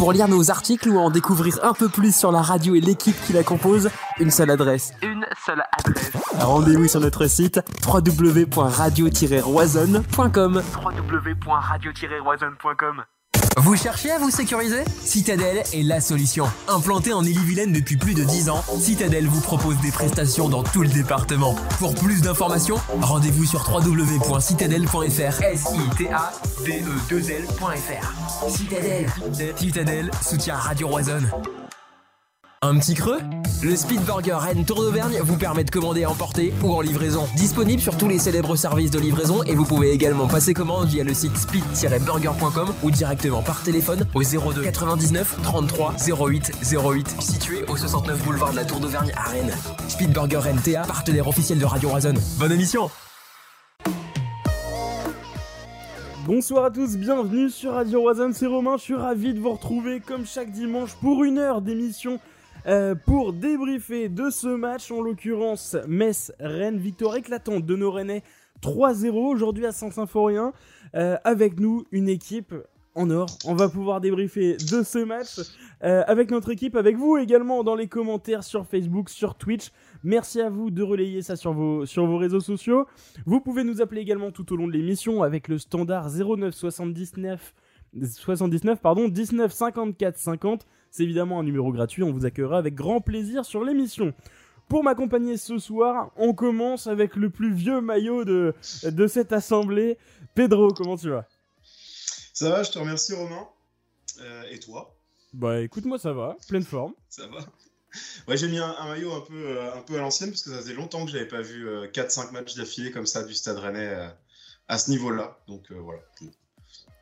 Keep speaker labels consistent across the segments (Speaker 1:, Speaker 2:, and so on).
Speaker 1: Pour lire nos articles ou en découvrir un peu plus sur la radio et l'équipe qui la compose, une seule adresse.
Speaker 2: Une seule adresse.
Speaker 1: Rendez-vous sur notre site www.radio-roisonne.com.
Speaker 2: www.radio-roisonne.com.
Speaker 1: Vous cherchez à vous sécuriser? Citadel est la solution. Implanté en Ille-et-Vilaine depuis plus de 10 ans, Citadel vous propose des prestations dans tout le département. Pour plus d'informations, rendez-vous sur www.citadel.fr. s i t a d e 2 lfr Citadel. Citadel soutient Radio Roisonne. Un petit creux Le Speed Burger Rennes Tour d'Auvergne vous permet de commander à emporter ou en livraison. Disponible sur tous les célèbres services de livraison et vous pouvez également passer commande via le site speed-burger.com ou directement par téléphone au 02 99 33 08 08 situé au 69 boulevard de la Tour d'Auvergne à Rennes. Speed Burger Rennes TA, partenaire officiel de Radio Razon. Bonne émission
Speaker 3: Bonsoir à tous, bienvenue sur Radio Roison, c'est Romain, je suis ravi de vous retrouver comme chaque dimanche pour une heure d'émission euh, pour débriefer de ce match, en l'occurrence Metz-Rennes, victoire éclatante de nos Rennais 3-0 aujourd'hui à Saint-Symphorien. Euh, avec nous, une équipe en or. On va pouvoir débriefer de ce match euh, avec notre équipe, avec vous également dans les commentaires sur Facebook, sur Twitch. Merci à vous de relayer ça sur vos, sur vos réseaux sociaux. Vous pouvez nous appeler également tout au long de l'émission avec le standard 09 79 79 pardon 19 54 50 c'est évidemment un numéro gratuit, on vous accueillera avec grand plaisir sur l'émission. Pour m'accompagner ce soir, on commence avec le plus vieux maillot de, de cette assemblée. Pedro, comment tu vas?
Speaker 4: Ça va, je te remercie Romain. Euh, et toi?
Speaker 3: Bah écoute, moi ça va, pleine forme.
Speaker 4: Ça va Ouais, j'ai mis un, maillot un peu, euh, un peu à l'ancienne parce que ça faisait longtemps que j'avais pas vu 4-5 euh, matchs d'affilée comme ça du Stade Rennais à ce niveau-là. Donc voilà. Et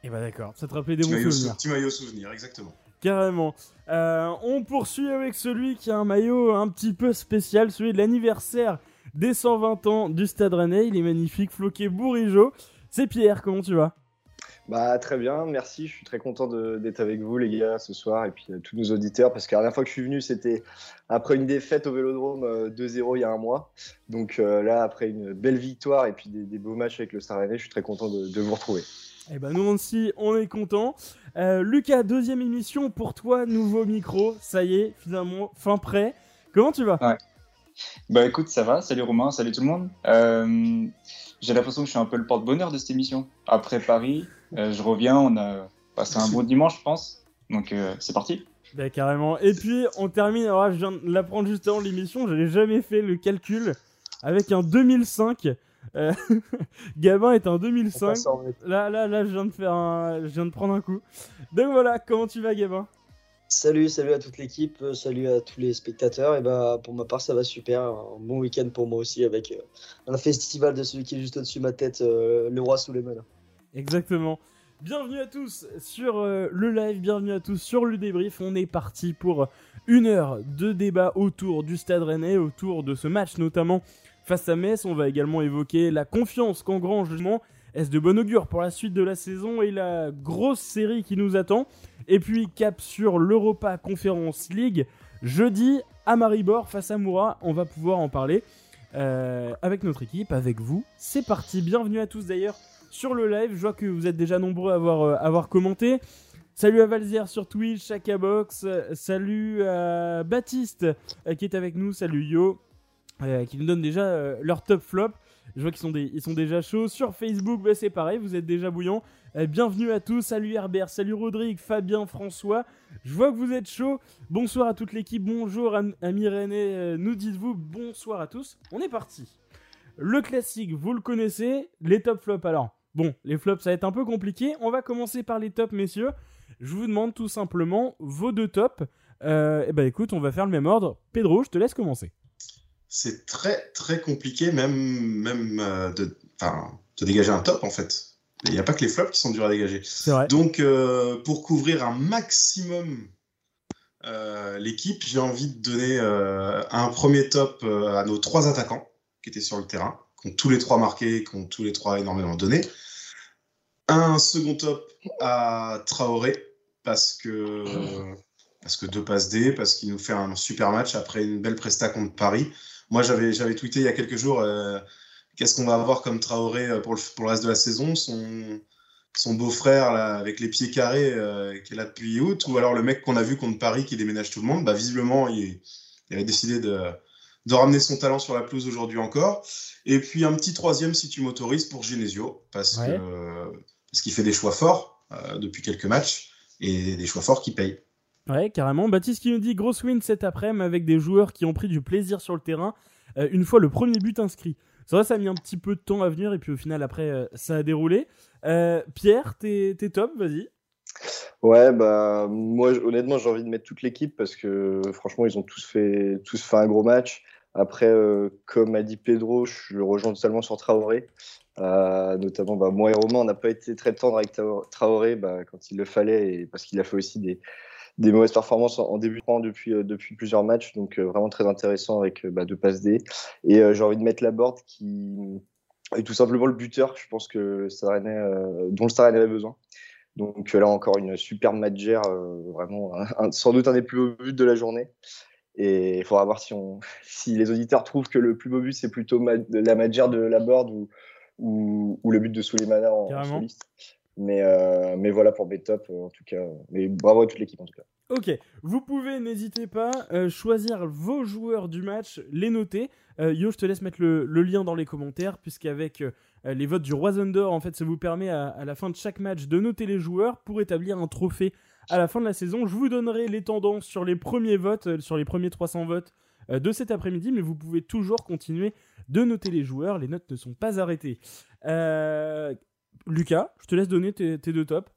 Speaker 3: eh bah d'accord, ça te rappelait des bons souvenirs.
Speaker 4: Petit maillot souvenir, exactement.
Speaker 3: Carrément. Euh, on poursuit avec celui qui a un maillot un petit peu spécial, celui de l'anniversaire des 120 ans du Stade Rennais. Il est magnifique, floqué bourrigeau. C'est Pierre, comment tu vas?
Speaker 5: Bah très bien, merci. Je suis très content d'être avec vous les gars ce soir et puis euh, tous nos auditeurs parce que la dernière fois que je suis venu c'était après une défaite au Vélodrome 2-0 euh, il y a un mois. Donc là après une belle victoire et puis des, beaux matchs avec le Stade Rennais, je suis très content de vous retrouver.
Speaker 3: Eh ben nous aussi, on est content. Euh, Lucas, deuxième émission pour toi, nouveau micro. Ça y est, finalement, fin prêt. Comment tu vas?
Speaker 6: Ouais. Bah écoute, ça va. Salut Romain, salut tout le monde. Euh, j'ai l'impression que je suis un peu le porte-bonheur de cette émission. Après Paris, euh, je reviens, on a passé un bon dimanche, je pense. Donc c'est parti.
Speaker 3: Bah carrément. Et puis on termine, alors je viens de l'apprendre juste avant l'émission, je n'ai jamais fait le calcul avec un 2005. Euh, Gabin est en 2005. Là, là, là, je viens de faire un, je viens de prendre un coup. Donc voilà, comment tu vas, Gabin?
Speaker 7: Salut, salut à toute l'équipe, euh, salut à tous les spectateurs. Et bah, pour ma part, ça va super. Un bon week-end pour moi aussi avec euh, un festival de celui qui est juste au-dessus de ma tête, le roi sous les mains.
Speaker 3: Exactement. Bienvenue à tous sur le live, bienvenue à tous sur le débrief. On est parti pour une heure de débat autour du Stade Rennais, autour de ce match notamment Face à Metz, on va également évoquer la confiance qu'engrange Est-ce de bon augure pour la suite de la saison et la grosse série qui nous attend? Et puis cap sur l'Europa Conference League jeudi à Maribor face à Moura. On va pouvoir en parler euh, avec notre équipe, avec vous. C'est parti. Bienvenue à tous d'ailleurs sur le live. Je vois que vous êtes déjà nombreux à avoir, euh, commenté. Salut à Valzière sur Twitch, Box. Salut à Baptiste euh, qui est avec nous. Salut Yo. Euh, qui nous donnent déjà euh, leur top flop. Je vois qu'ils sont, sont déjà chauds. Sur Facebook, bah, c'est pareil, vous êtes déjà bouillants. Euh, bienvenue à tous. Salut Herbert, salut Rodrigue, Fabien, François. Je vois que vous êtes chauds. Bonsoir à toute l'équipe. Bonjour ami René. nous dites-vous bonsoir à tous. On est parti. Le classique, vous le connaissez. Les top flops. Alors, bon, les flops, ça va être un peu compliqué. On va commencer par les tops, messieurs. Je vous demande tout simplement vos deux tops. et eh ben écoute, on va faire le même ordre. Pedro, je te laisse commencer
Speaker 4: c'est très très compliqué même, même euh, de, de dégager un top en fait. Il n'y a pas que les flops qui sont durs à dégager. Donc euh, pour couvrir un maximum euh, l'équipe, j'ai envie de donner un premier top à nos trois attaquants qui étaient sur le terrain, qui ont tous les trois marqué, qui ont tous les trois énormément donné. Un second top à Traoré parce que parce que deux passes D, parce qu'il nous fait un super match après une belle presta contre Paris. Moi, j'avais, j'avais tweeté il y a quelques jours euh, qu'est-ce qu'on va avoir comme Traoré euh, pour le, pour le reste de la saison? Son, son beau-frère avec les pieds carrés qui est là depuis août, ou alors le mec qu'on a vu contre Paris qui déménage tout le monde. Bah, visiblement, il, il avait décidé de, de ramener son talent sur la pelouse aujourd'hui encore. Et puis un petit troisième, si tu m'autorises, pour Genesio, parce parce qu'il fait des choix forts depuis quelques matchs et des choix forts qui payent.
Speaker 3: Ouais, carrément. Baptiste qui nous dit grosse win cet après-midi avec des joueurs qui ont pris du plaisir sur le terrain euh, une fois le premier but inscrit. C'est vrai, ça a mis un petit peu de temps à venir et puis au final, après, euh, ça a déroulé. Euh, Pierre, t'es top, vas-y.
Speaker 5: Ouais, bah moi honnêtement j'ai envie de mettre toute l'équipe parce que franchement ils ont tous fait tous fait un gros match. Après, comme a dit Pedro, je rejoins totalement sur Traoré. notamment, bah, moi et Romain, on n'a pas été très tendre avec Traoré bah, quand il le fallait, et parce qu'il a fait aussi des, des mauvaises performances en, débutant depuis, euh, depuis plusieurs matchs, donc euh, vraiment très intéressant avec euh, bah, deux passes D. Et j'ai envie de mettre la board qui est tout simplement le buteur, je pense que dont le avait besoin. Donc là encore une superbe matchère, vraiment sans doute un des plus beaux buts de la journée. Et il faudra voir si, on, si les auditeurs trouvent que le plus beau but c'est plutôt la matchère de la board ou, ou, le but de Souleymana en, en soliste. Mais, euh, mais voilà pour B-Top, euh, en tout cas. Mais bravo à toute l'équipe, en tout cas.
Speaker 3: Ok, vous pouvez, n'hésitez pas, euh, choisir vos joueurs du match, les noter. Yo, je te laisse mettre le, lien dans les commentaires, puisqu'avec les votes du Roi d'Or, en fait, ça vous permet à, la fin de chaque match de noter les joueurs pour établir un trophée à la fin de la saison. Je vous donnerai les tendances sur les premiers votes, sur les premiers 300 votes de cet après-midi, mais vous pouvez toujours continuer de noter les joueurs. Les notes ne sont pas arrêtées. Euh, Lucas, je te laisse donner tes, deux tops.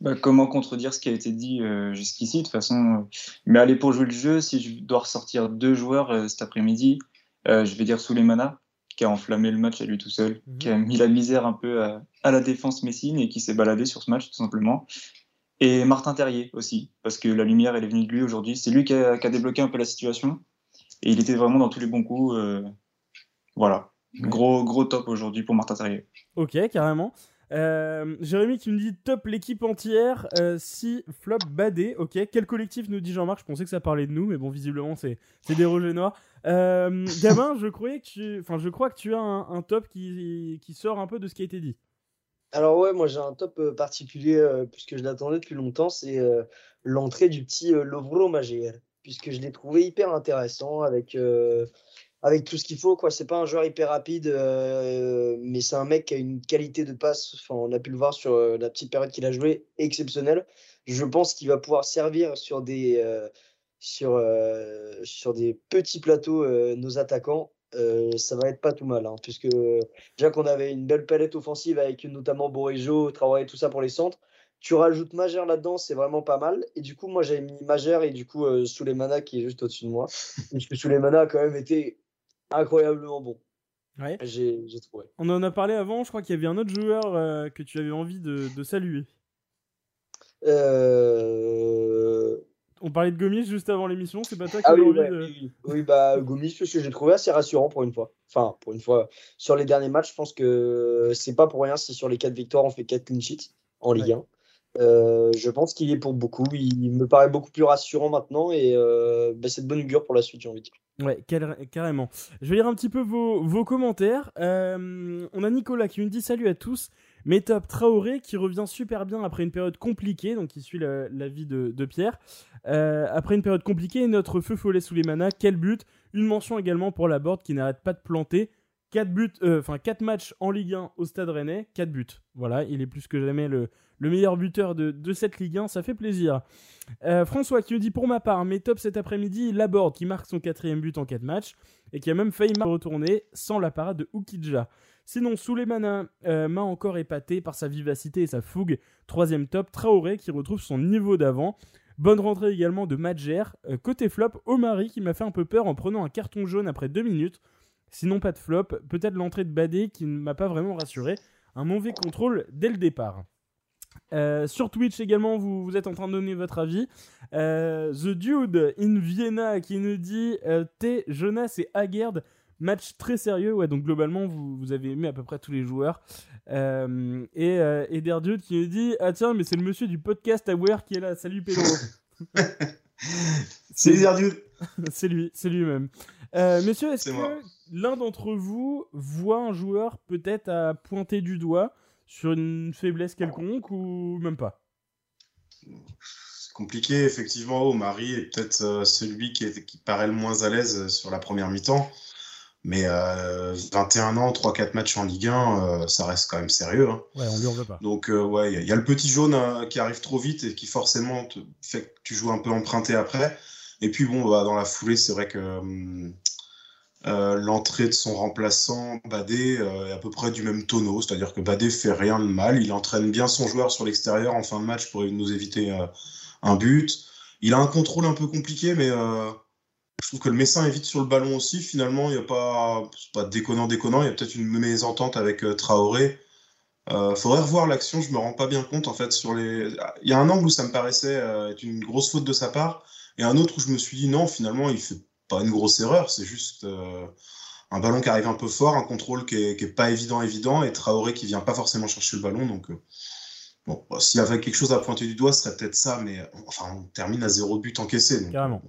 Speaker 6: Bah, comment contredire ce qui a été dit euh, jusqu'ici De toute façon, euh, mais allez pour jouer le jeu, si je dois ressortir deux joueurs euh, cet après-midi, je vais dire Souleymana, qui a enflammé le match à lui tout seul, mhm. qui a mis la misère un peu à, la défense messine et qui s'est baladé sur ce match tout simplement. Et Martin Terrier aussi, parce que la lumière elle est venue de lui aujourd'hui. C'est lui qui a, débloqué un peu la situation et il était vraiment dans tous les bons coups. voilà, gros gros top aujourd'hui pour Martin Terrier.
Speaker 3: Ok, carrément. Euh, Jérémy qui nous dit top l'équipe entière, euh, si flop badé, ok. Quel collectif nous dit Jean-Marc Je pensais que ça parlait de nous, mais bon, visiblement c'est des rejets noirs. Euh, Gabin, je croyais que tu, enfin, je crois que tu as un, top qui, qui, sort un peu de ce qui a été dit.
Speaker 7: Alors ouais, moi j'ai un top euh, particulier puisque je l'attendais depuis longtemps, c'est l'entrée du petit Lovro Magier, puisque je l'ai trouvé hyper intéressant avec avec tout ce qu'il faut. quoi. C'est pas un joueur hyper rapide, euh, mais c'est un mec qui a une qualité de passe. Enfin, on a pu le voir sur euh, la petite période qu'il a joué, exceptionnelle. Je pense qu'il va pouvoir servir sur des, euh, sur, sur des petits plateaux nos attaquants. ça va être pas tout mal, hein, puisque déjà qu'on avait une belle palette offensive avec notamment Borejo, Traoré, tout ça pour les centres. Tu rajoutes Magère là-dedans, c'est vraiment pas mal. Et du coup, moi, j'avais mis Magère et du coup, Souleymana qui est juste au-dessus de moi. Puisque Souleymana a quand même été incroyablement bon.
Speaker 3: Ouais.
Speaker 7: J'ai trouvé.
Speaker 3: On en a parlé avant, je crois qu'il y avait un autre joueur euh, que tu avais envie de, saluer.
Speaker 7: Euh...
Speaker 3: On parlait de Gomis juste avant l'émission, c'est pas toi qui
Speaker 7: ah,
Speaker 3: oui,
Speaker 7: envie de... oui, bah Gomis, parce que j'ai trouvé assez rassurant pour une fois. Enfin, pour une fois, sur les derniers matchs, je pense que c'est pas pour rien si sur les 4 victoires, on fait 4 clean sheets en Ligue 1. Euh, je pense qu'il est pour beaucoup. Il me paraît beaucoup plus rassurant maintenant et euh, bah, c'est de bonne augure pour la suite, j'ai envie de dire.
Speaker 3: Ouais, carrément. Je vais lire un petit peu vos, commentaires. Euh, on a Nicolas qui nous dit salut à tous. Métop Traoré qui revient super bien après une période compliquée, donc il suit la, vie de, Pierre. après une période compliquée, notre feu follet sous les manas, quel but? Une mention également pour la board qui n'arrête pas de planter. 4 buts, 4 matchs en Ligue 1 au Stade Rennais, 4 buts. Voilà, il est plus que jamais le, le meilleur buteur de, cette Ligue 1, ça fait plaisir. Euh, François qui nous dit pour ma part, mes top cet après-midi, Laborde qui marque son quatrième but en 4 matchs et qui a même failli retourner sans la parade de Ukidja. Sinon, Souleymana euh, m'a encore épaté par sa vivacité et sa fougue. Troisième top, Traoré qui retrouve son niveau d'avant. Bonne rentrée également de Madjer. Euh, côté flop, Omari qui m'a fait un peu peur en prenant un carton jaune après 2 minutes. Sinon, pas de flop. Peut-être l'entrée de Badé qui ne m'a pas vraiment rassuré. Un mauvais contrôle dès le départ. Euh, sur Twitch également, vous, vous, êtes en train de donner votre avis. Euh, The Dude in Vienna qui nous dit euh, T, Jonas et Haggard, match très sérieux. Ouais, donc globalement, vous, vous avez aimé à peu près tous les joueurs. et, et Dude qui nous dit Ah tiens, mais c'est le monsieur du podcast Aware qui est là. Salut Pedro.
Speaker 4: c'est Dude.
Speaker 3: c'est lui, c'est lui-même. Messieurs, est-ce que l'un d'entre vous voit un joueur peut-être à pointer du doigt sur une faiblesse quelconque ou même pas?
Speaker 4: C'est compliqué, effectivement. Marie est peut-être euh, celui qui, est, qui paraît le moins à l'aise sur la première mi-temps. Mais 21 ans, 3-4 matchs en Ligue 1, ça reste quand même sérieux. Hein.
Speaker 3: Ouais, on lui en veut pas.
Speaker 4: Donc, ouais, il y, a le petit jaune qui arrive trop vite et qui forcément te fait que tu joues un peu emprunté après. Et puis, bon, bah, dans la foulée, c'est vrai que hum, euh, l'entrée de son remplaçant, Badé, euh, est à peu près du même tonneau, c'est-à-dire que Badé fait rien de mal, il entraîne bien son joueur sur l'extérieur en fin de match pour nous éviter euh, un but. Il a un contrôle un peu compliqué, mais je trouve que le Messin est vite sur le ballon aussi. Finalement, il n'y a pas, pas déconnant, déconnant, il y a peut-être une mésentente avec Traoré. faudrait revoir l'action, je me rends pas bien compte en fait sur les. Il y a un angle où ça me paraissait être une grosse faute de sa part, et un autre où je me suis dit non, finalement, il fait pas une grosse erreur, c'est juste euh, un ballon qui arrive un peu fort, un contrôle qui est, pas évident, évident, et Traoré qui vient pas forcément chercher le ballon. Donc, euh, bon, bah, s'il y avait quelque chose à pointer du doigt, ce serait peut-être ça, mais enfin, on termine à zéro but encaissé.
Speaker 3: Carrément.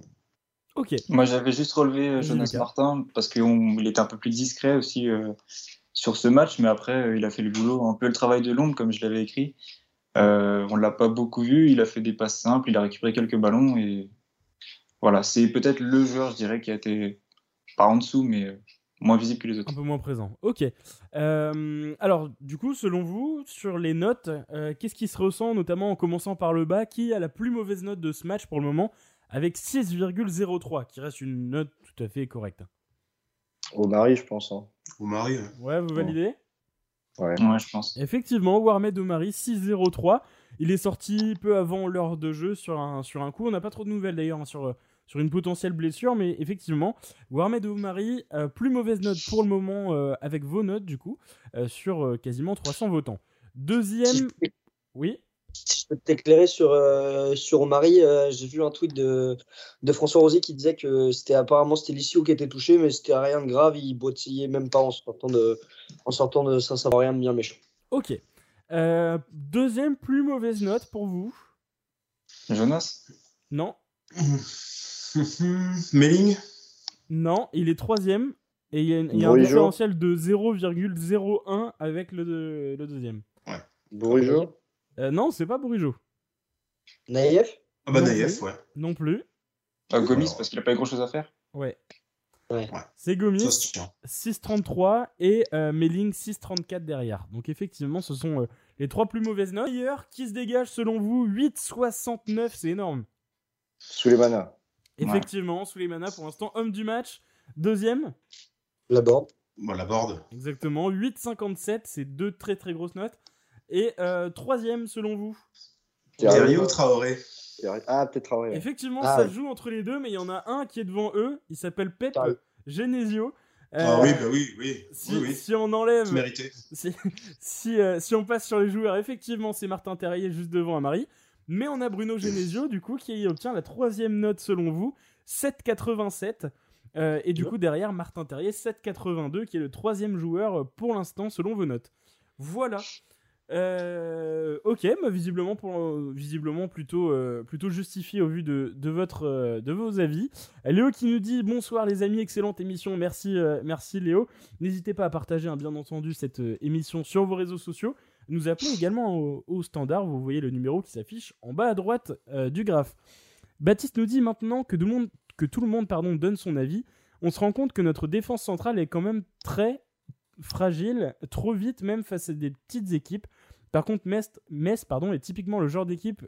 Speaker 3: Ok.
Speaker 6: Moi, j'avais juste relevé euh, Jonas Martin parce qu'il était un peu plus discret aussi sur ce match, mais après, il a fait le boulot, un peu le travail de l'ombre, comme je l'avais écrit. on l'a pas beaucoup vu, il a fait des passes simples, il a récupéré quelques ballons et voilà, c'est peut-être le joueur, je dirais, qui a été pas en dessous, mais euh, moins visible que les autres.
Speaker 3: Un peu moins présent. Ok. Euh, alors, du coup, selon vous, sur les notes, euh, qu'est-ce qui se ressent, notamment en commençant par le bas? Qui a la plus mauvaise note de ce match pour le moment Avec 6,03, qui reste une note tout à fait correcte?
Speaker 5: Au mari, je pense. Hein.
Speaker 4: Au mari.
Speaker 3: Ouais, vous validez?
Speaker 6: Ouais. ouais. je pense.
Speaker 3: Effectivement, Warmed Omari, 6,03. Il est sorti peu avant l'heure de jeu sur un, sur un coup. On n'a pas trop de nouvelles d'ailleurs hein, sur, sur une potentielle blessure, mais effectivement, Warmed Oumari, euh, plus mauvaise note pour le moment euh, avec vos notes du coup, euh, sur quasiment 300 votants. Deuxième, oui.
Speaker 7: je peux t'éclairer sur, sur Omari, j'ai vu un tweet de, de François Rosy qui disait que c'était apparemment c'était qui était touché, mais c'était rien de grave, il boitillait même pas en sortant de, en sortant de ça, ça va rien de bien méchant.
Speaker 3: Ok. deuxième plus mauvaise note pour vous
Speaker 6: Jonas?
Speaker 3: Non.
Speaker 4: Melling
Speaker 3: Non, il est troisième. Et il y a, un différentiel de 0,01 avec le, le deuxième.
Speaker 4: Ouais.
Speaker 5: Bourigeau
Speaker 3: euh, Non, c'est pas Bourigeau.
Speaker 7: Naïef
Speaker 4: Ah bah Naïef, ouais.
Speaker 3: Non plus.
Speaker 6: Ah, Gomis, parce qu'il a pas grand chose à faire
Speaker 3: Ouais.
Speaker 7: Ouais.
Speaker 3: C'est Gomis, 6,33 et euh, Melling 6,34 derrière. Donc effectivement, ce sont euh, les trois plus mauvaises notes. D'ailleurs, qui se dégage selon vous 8,69, c'est énorme.
Speaker 5: Sous les manas.
Speaker 3: Effectivement, sous les manas pour l'instant, homme du match. Deuxième
Speaker 7: La board.
Speaker 4: Bon, la board.
Speaker 3: Exactement, 8,57, c'est deux très très grosses notes. Et euh, troisième selon vous?
Speaker 4: Thierry ou Traoré?
Speaker 5: Ah, peut-être Traoré.
Speaker 3: Effectivement, ah, ça joue entre les deux, mais il y en a un qui est devant eux. Il s'appelle Pep Genesio.
Speaker 4: ah oui, bah oui, oui.
Speaker 3: Si, si on enlève.
Speaker 4: Si,
Speaker 3: si, euh, si, on passe sur les joueurs, effectivement, c'est Martin Terrier juste devant Amari. Mais on a Bruno Genesio, du coup, qui obtient la troisième note selon vous, 7,87. Euh, et du coup, derrière, Martin Terrier, 7,82, qui est le troisième joueur pour l'instant selon vos notes. Voilà. Euh, ok, bah, visiblement, pour, visiblement plutôt, euh, plutôt justifié au vu de, de, votre, de vos avis. Léo qui nous dit bonsoir les amis, excellente émission, merci, merci Léo. N'hésitez pas à partager hein, bien entendu cette émission sur vos réseaux sociaux nous appelons également au, standard. Vous voyez le numéro qui s'affiche en bas à droite euh, du graphe. Baptiste nous dit maintenant que, tout le monde, donne son avis. On se rend compte que notre défense centrale est quand même très fragile, trop vite même face à des petites équipes. Par contre, Metz, pardon, est typiquement le genre d'équipe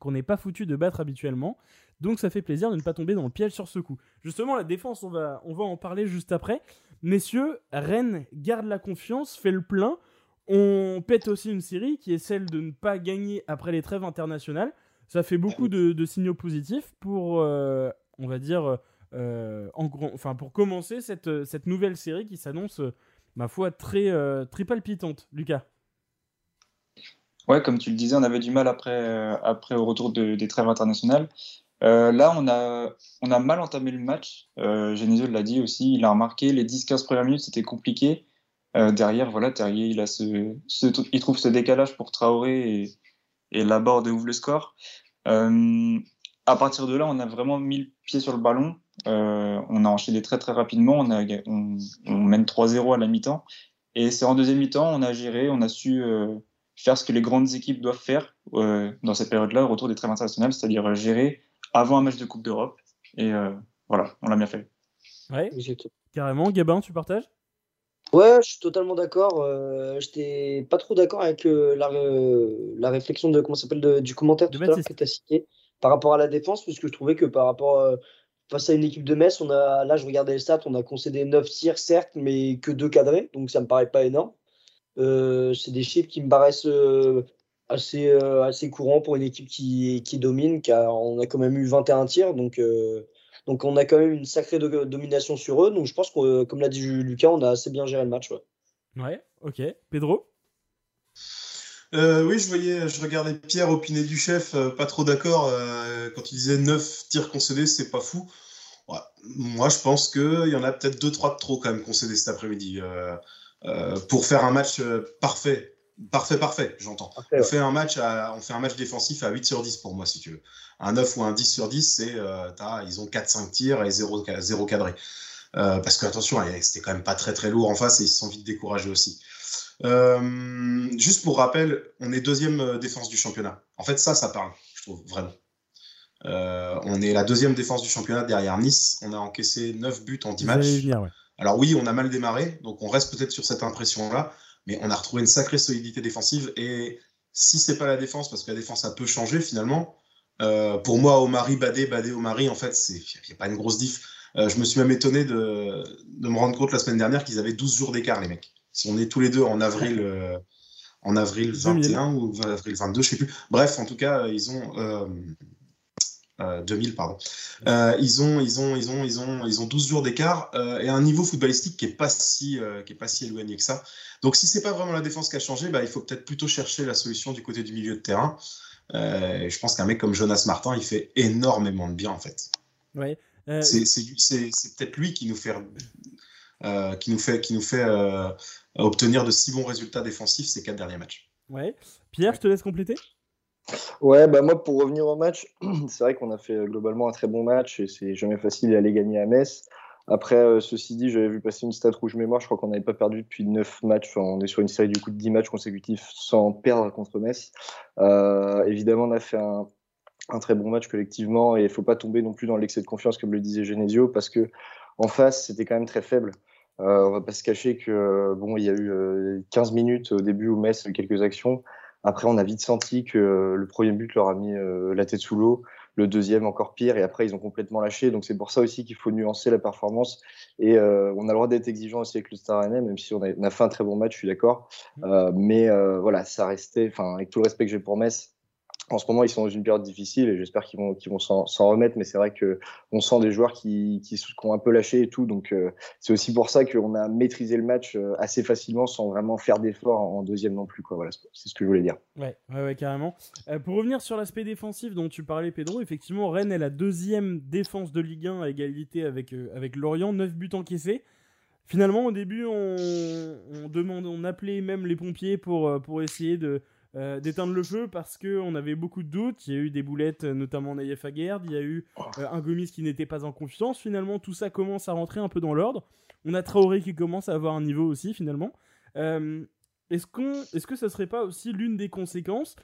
Speaker 3: qu'on n'est pas foutu de battre habituellement. Donc ça fait plaisir de ne pas tomber dans le piège sur ce coup. Justement, la défense, on va en parler juste après. Messieurs, Rennes garde la confiance, fait le plein. On pète aussi une série qui est celle de ne pas gagner après les trêves internationales. Ça fait beaucoup de, signaux positifs pour, euh, on va dire, euh, en enfin pour commencer cette, nouvelle série qui s'annonce, ma foi, très, euh, très palpitante. Lucas
Speaker 6: Ouais, comme tu le disais, on avait du mal après, au retour des trêves internationales. là, on a, mal entamé le match. Genesio l'a dit aussi, il a remarqué les 10-15 premières minutes, c'était compliqué. Euh, derrière, voilà, Terrier, il, a ce, il trouve ce décalage pour Traoré et, et Laborde ouvre le score. Euh, à partir de là, on a vraiment mis le pied sur le ballon. Euh, on a enchaîné très très rapidement. On, a, on, mène 3-0 à la mi-temps. Et c'est en deuxième mi-temps, on a géré, on a su faire ce que les grandes équipes doivent faire dans cette période-là, au retour des trêves internationales, c'est-à-dire gérer avant un match de Coupe d'Europe. Et voilà, on l'a bien fait.
Speaker 3: Ouais, carrément. Gabin, tu partages?
Speaker 7: Ouais, je suis totalement d'accord. Euh, J'étais pas trop d'accord avec euh, la, la réflexion de comment s'appelle du commentaire tout à l'heure que tu as cité par rapport à la défense, puisque je trouvais que par rapport euh, face à une équipe de Metz, on a là je regardais les stats, on a concédé 9 tirs certes, mais que 2 cadrés, donc ça me paraît pas énorme. Euh, c'est des chiffres qui me paraissent assez assez courants pour une équipe qui, qui domine, car on a quand même eu 21 tirs, donc donc on a quand même une sacrée domination sur eux. Donc je pense que, comme l'a dit Lucas, on a assez bien géré le match.
Speaker 3: Ouais, ok. Pedro?
Speaker 4: Euh, oui, je voyais, je regardais Pierre opiner du chef, euh, pas trop d'accord euh, quand il disait 9 tirs concédés, c'est pas fou. Moi, je pense qu'il y en a peut-être 2-3 de trop quand même concédés cet après-midi. pour faire un match parfait, Parfait, parfait, j'entends. On, fait un match on fait un match défensif à 8 sur 10 pour moi, si tu veux. Un 9 ou un 10 sur 10, c'est, euh, ils ont 4-5 tirs et 0, 0 cadré. Euh, parce que, attention, c'était quand même pas très très lourd en face et ils se sont vite découragés aussi. Euh, juste pour rappel, on est deuxième défense du championnat. En fait, ça, ça parle, je trouve, vraiment. on est la deuxième défense du championnat derrière Nice. On a encaissé 9 buts en 10 matchs. Alors oui, on a mal démarré, donc on reste peut-être sur cette impression-là mais on a retrouvé une sacrée solidité défensive. Et si c'est pas la défense, parce que la défense a peu changé finalement, euh, pour moi, Omari, Badé, Badé, Omari, en fait, il n'y a pas une grosse diff. Euh, je me suis même étonné de, de, me rendre compte la semaine dernière qu'ils avaient 12 jours d'écart, les mecs. Si on est tous les deux en avril, euh, en avril 21 ou avril 22, je sais plus. Bref, en tout cas, ils ont 2000 euh, pardon. Euh, ils ont ils ont ils ont ils ont ils ont 12 jours d'écart euh, et un niveau footballistique qui est pas si qui est pas si éloigné que ça. Donc si c'est pas vraiment la défense qui a changé, bah, il faut peut-être plutôt chercher la solution du côté du milieu de terrain. je pense qu'un mec comme Jonas Martin, il fait énormément de bien en fait.
Speaker 3: Ouais.
Speaker 4: C'est peut-être lui qui nous fait qui nous fait qui nous fait obtenir de si bons résultats défensifs ces quatre derniers matchs.
Speaker 3: Ouais. Pierre, je te laisse compléter.
Speaker 5: Ouais, bah moi pour revenir au match, c'est vrai qu'on a fait euh, globalement un très bon match et c'est jamais facile d'aller gagner à Metz. Après, euh, ceci dit, j'avais vu passer une stat rouge mémoire, je crois qu'on n'avait pas perdu depuis 9 matchs, on est sur une série du coup de 10 matchs consécutifs sans perdre contre Metz. Euh, évidemment, on a fait un, très bon match collectivement et il faut pas tomber non plus dans l'excès de confiance comme le disait Genesio parce que en face, c'était quand même très faible. Euh, on va pas se cacher que bon, il y a eu 15 minutes au début où Metz a eu quelques actions. Après, on a vite senti que euh, le premier but leur a mis euh, la tête sous l'eau, le deuxième encore pire, et après, ils ont complètement lâché. Donc, c'est pour ça aussi qu'il faut nuancer la performance. Et euh, on a le droit d'être exigeant aussi avec le Star Rennais, même si on a, fait un très bon match, je suis d'accord. Mmh. mais voilà, ça restait, enfin, avec tout le respect que j'ai pour Metz, en ce moment, ils sont dans une période difficile et j'espère qu'ils vont, qu'ils vont s'en, remettre. Mais c'est vrai qu'on sent des joueurs qui, qui, ont un peu lâché et tout. Donc, euh, c'est aussi pour ça qu'on a maîtrisé le match euh, assez facilement sans vraiment faire d'efforts en deuxième non plus. Voilà, c'est ce que je voulais dire.
Speaker 3: Ouais, ouais, carrément. Euh, pour revenir sur l'aspect défensif dont tu parlais, Pedro, effectivement, Rennes est la deuxième défense de Ligue 1 à égalité avec, avec Lorient, 9 buts encaissés. Finalement, au début, on, on, on appelait même les pompiers pour, pour essayer de euh, d'éteindre le feu parce qu'on avait beaucoup de doutes. Il y a eu des boulettes, euh, notamment Naïef Aguerd. Il y a eu euh, un Gomis qui n'était pas en confiance. Finalement, tout ça commence à rentrer un peu dans l'ordre. On a Traoré qui commence à avoir un niveau aussi, finalement. est-ce, qu'on, est-ce que ça serait pas aussi l'une des conséquences,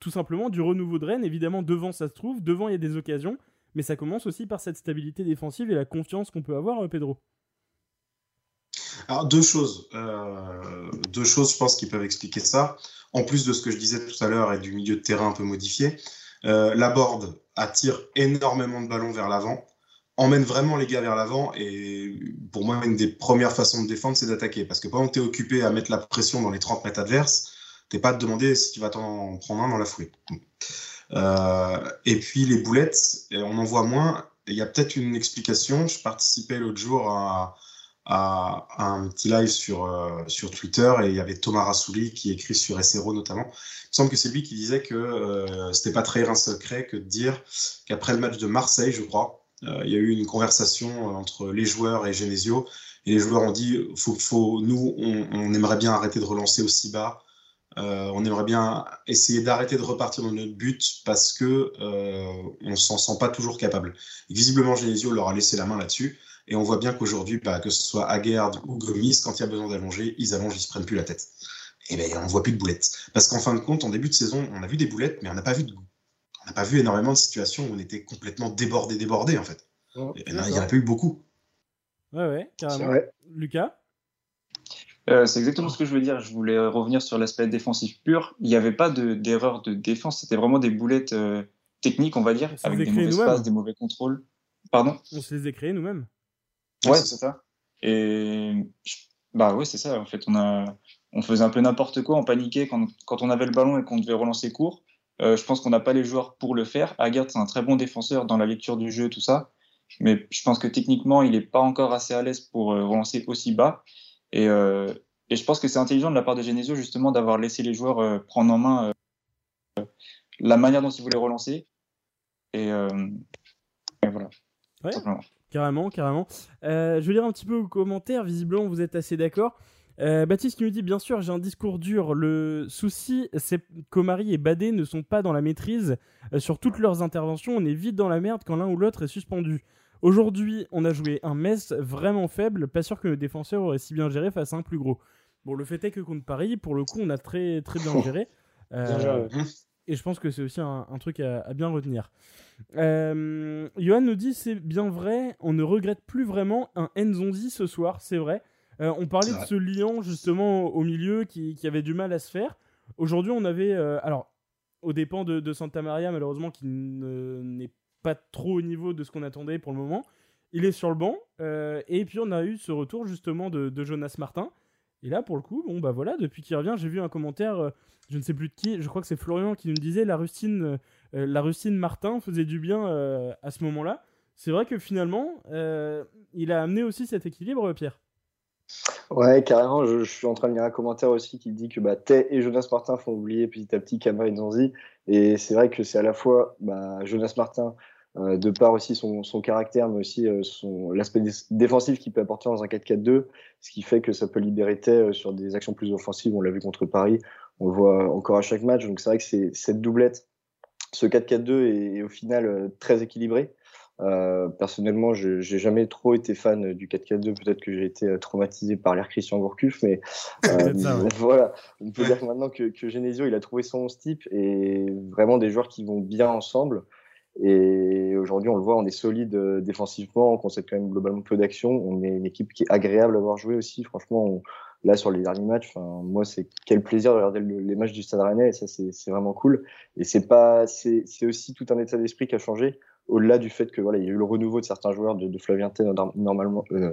Speaker 3: tout simplement, du renouveau de Rennes? Évidemment, devant ça se trouve, devant il y a des occasions, mais ça commence aussi par cette stabilité défensive et la confiance qu'on peut avoir, Pedro.
Speaker 4: Alors, deux choses. deux choses, je pense, qui peuvent expliquer ça en plus de ce que je disais tout à l'heure et du milieu de terrain un peu modifié, euh, la board attire énormément de ballons vers l'avant, emmène vraiment les gars vers l'avant. Et pour moi, une des premières façons de défendre, c'est d'attaquer. Parce que pendant que tu es occupé à mettre la pression dans les 30 mètres adverses, tu pas à te demander si tu vas t'en prendre un dans la foulée. Euh, et puis les boulettes, on en voit moins. Il y a peut-être une explication. Je participais l'autre jour à, à, un petit live sur, euh, sur Twitter et il y avait Thomas Rassouli qui écrit sur SRO notamment. Il me semble que c'est lui qui disait que euh, c'était pas trahir un secret que de dire qu'après le match de Marseille, je crois, euh, il y a eu une conversation entre les joueurs et Genesio et les joueurs ont dit faut, faut, nous, on, aimerait bien arrêter de relancer aussi bas. Euh, on aimerait bien essayer d'arrêter de repartir dans notre but parce que euh, on s'en sent pas toujours capable. visiblement, Genesio leur a laissé la main là-dessus. Et on voit bien qu'aujourd'hui, bah, que ce soit Aguerd ou Gomis, quand il y a besoin d'allonger, ils allongent, ils se prennent plus la tête. Et ben, on voit plus de boulettes. Parce qu'en fin de compte, en début de saison, on a vu des boulettes, mais on n'a pas vu on n'a pas vu énormément de situations où on était complètement débordé, débordé en fait. il n'y en a pas eu beaucoup.
Speaker 3: Ouais, ouais, carrément. Lucas?
Speaker 6: Euh, c'est exactement ce que je veux dire. Je voulais revenir sur l'aspect défensif pur. Il n'y avait pas d'erreur de, défense. C'était vraiment des boulettes euh, techniques, on va dire, avec des mauvais passes, des mauvais contrôles. Pardon?
Speaker 3: On se les a créés nous-mêmes.
Speaker 6: Ouais, c'est ça. Et bah ouais, c'est ça. En fait, on a, on faisait un peu n'importe quoi, on paniquait quand, quand, on avait le ballon et qu'on devait relancer court. Euh, je pense qu'on n'a pas les joueurs pour le faire. Aguerd, c'est un très bon défenseur dans la lecture du jeu, tout ça. Mais je pense que techniquement, il n'est pas encore assez à l'aise pour relancer aussi bas. Et, euh, et je pense que c'est intelligent de la part de Genesio justement d'avoir laissé les joueurs euh, prendre en main euh, la manière dont ils voulaient relancer. Et, et voilà.
Speaker 3: Ouais, carrément, carrément. je vais lire un petit peu vos commentaires. Visiblement, vous êtes assez d'accord. Baptiste qui nous dit bien sûr j'ai un discours dur. Le souci c'est qu'Omari et Badé ne sont pas dans la maîtrise sur toutes leurs interventions. On est vite dans la merde quand l'un ou l'autre est suspendu. Aujourd'hui, on a joué un Metz vraiment faible, pas sûr que le défenseur aurait si bien géré face à un plus gros. Bon, le fait est que contre Paris, pour le coup, on a très, très bien géré. Euh, et je pense que c'est aussi un, truc à, bien retenir. Euh, Johan nous dit c'est bien vrai, on ne regrette plus vraiment un Nzonzi ce soir, c'est vrai. Euh, on parlait de ce lion justement au milieu qui, avait du mal à se faire. Aujourd'hui, on avait. alors, au dépend de, de, Santa Maria, malheureusement, qui n'est pas trop au niveau de ce qu'on attendait pour le moment. Il est sur le banc. Euh, et puis on a eu ce retour justement de, Jonas Martin. Et là, pour le coup, bon bah voilà, depuis qu'il revient, j'ai vu un commentaire, euh, je ne sais plus de qui, je crois que c'est Florian qui nous disait la rustine, euh, la rustine Martin faisait du bien à ce moment-là. C'est vrai que finalement, il a amené aussi cet équilibre, Pierre.
Speaker 5: Ouais, carrément. Je, suis en train de lire un commentaire aussi qui dit que bah, Tay et Jonas Martin font oublier petit à petit Kama et Zanzi. Et c'est vrai que c'est à la fois bah, Jonas Martin, euh, de par aussi son, caractère, mais aussi euh, l'aspect défensif qu'il peut apporter dans un 4-4-2, ce qui fait que ça peut libérer Tay euh, sur des actions plus offensives. On l'a vu contre Paris, on le voit encore à chaque match. Donc c'est vrai que c'est cette doublette, ce 4-4-2 est, au final très équilibré. Euh, personnellement, je n'ai jamais trop été fan du 4-4-2. Peut-être que j'ai été traumatisé par l'air Christian Gourcuff, mais euh, voilà. On peut dire maintenant que, que, Genesio il a trouvé son type et vraiment des joueurs qui vont bien ensemble. Et aujourd'hui, on le voit, on est solide défensivement, on concède quand même globalement peu d'action. On est une équipe qui est agréable à voir jouer aussi. Franchement, là sur les derniers matchs, moi c'est quel plaisir de regarder les matchs du Stade Rennais et ça c'est vraiment cool. Et c'est pas, c'est aussi tout un état d'esprit qui a changé au-delà du fait que voilà, il y a eu le renouveau de certains joueurs de, de Flavien T normalement, euh,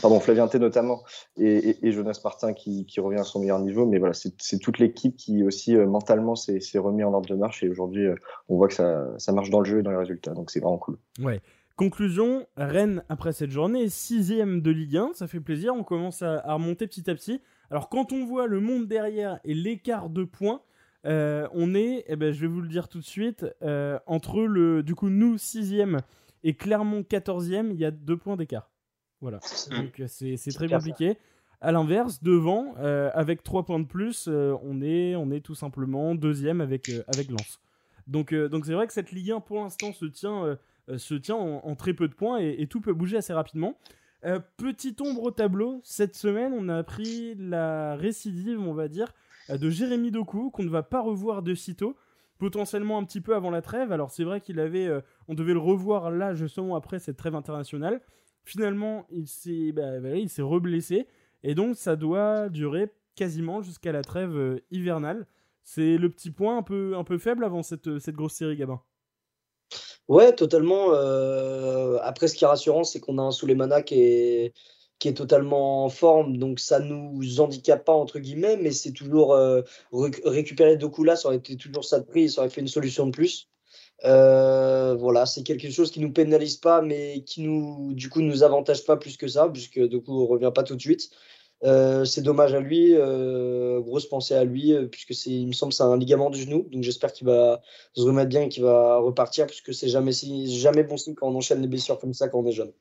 Speaker 5: pardon Flavien notamment et, Jonas Martin qui, revient à son meilleur niveau, mais voilà, c'est toute l'équipe qui aussi euh, mentalement s'est remis en ordre de marche et aujourd'hui euh, on voit que ça, ça, marche dans le jeu et dans les résultats, donc c'est vraiment cool.
Speaker 3: Ouais. Conclusion, Rennes après cette journée sixième de Ligue 1, ça fait plaisir, on commence à, à remonter petit à petit. Alors quand on voit le monde derrière et l'écart de points, euh, on est, eh ben, je vais vous le dire tout de suite, euh, entre le, du coup, nous, 6ème et Clermont, 14ème, il y a deux points d'écart. Voilà. Donc, c'est très compliqué. À l'inverse, devant, euh, avec trois points de plus, on, est, on est tout simplement deuxième avec, avec Lens. Donc, donc c'est vrai que cette Ligue 1, pour l'instant, se tient, se tient en, très peu de points et, et tout peut bouger assez rapidement. petit ombre au tableau, cette semaine, on a appris la récidive, on va dire, euh, de Jérémy Doku, qu'on ne va pas revoir de sitôt, potentiellement un petit peu avant la trêve. Alors c'est vrai qu'il avait, euh, on devait le revoir là justement après cette trêve internationale. Finalement, il s'est, bah, il s'est reblessé et donc ça doit durer quasiment jusqu'à la trêve euh, hivernale. C'est le petit point un peu, un peu faible avant cette, cette grosse série, Gabin?
Speaker 7: Ouais, totalement. après, ce qui est rassurant, c'est qu'on a un Souleymana qui est, qui est totalement en forme, donc ça nous handicape pas entre guillemets, mais c'est toujours euh, récupérer Doku ça aurait été toujours ça de prix, ça aurait fait une solution de plus. Euh, voilà, c'est quelque chose qui nous pénalise pas, mais qui nous, du coup, nous avantage pas plus que ça, puisque Doku on revient pas tout de suite. Euh, c'est dommage à lui, euh, grosse pensée à lui, euh, puisque c'est, il me semble, c'est un ligament du genou, donc j'espère qu'il va se remettre bien et qu'il va repartir, puisque c'est jamais, jamais bon signe quand on enchaîne les blessures comme ça quand on est jeune.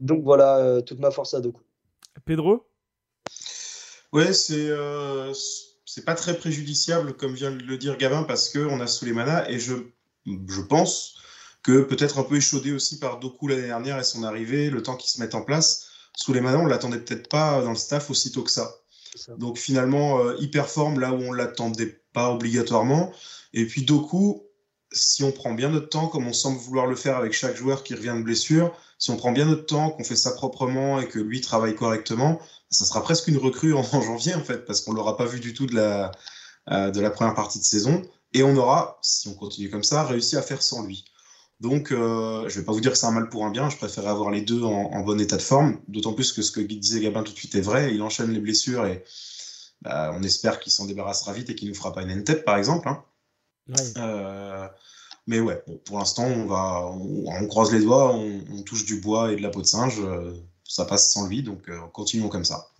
Speaker 7: Donc voilà, toute ma force à coups.
Speaker 3: Pedro?
Speaker 4: Ouais, c'est c'est pas très préjudiciable, comme vient de le dire Gabin, parce qu'on a Souleymana, et je, je pense que peut-être un peu échaudé aussi par Doku l'année dernière et son arrivée, le temps qu'il se mette en place. Sous les manants, on l'attendait peut-être pas dans le staff aussitôt que ça. Donc finalement, euh, il performe là où on l'attendait pas obligatoirement. Et puis Doku, si on prend bien notre temps, comme on semble vouloir le faire avec chaque joueur qui revient de blessure, si on prend bien notre temps, qu'on fait ça proprement et que lui travaille correctement, ça sera presque une recrue en, janvier en fait, parce qu'on l'aura pas vu du tout de la, euh, de la première partie de saison. Et on aura, si on continue comme ça, réussi à faire sans lui. Donc, euh, je ne vais pas vous dire que c'est un mal pour un bien, je préférerais avoir les deux en, bon état de forme, d'autant plus que ce que disait Gabin tout de suite est vrai, il enchaîne les blessures et bah, on espère qu'il s'en débarrassera vite et qu'il ne fera pas une N-tête, par exemple. Hein. Euh, mais ouais, pour l'instant, on, va, on, croise les doigts, on, touche du bois et de la peau de singe, euh, ça passe sans lui, donc continuons comme ça.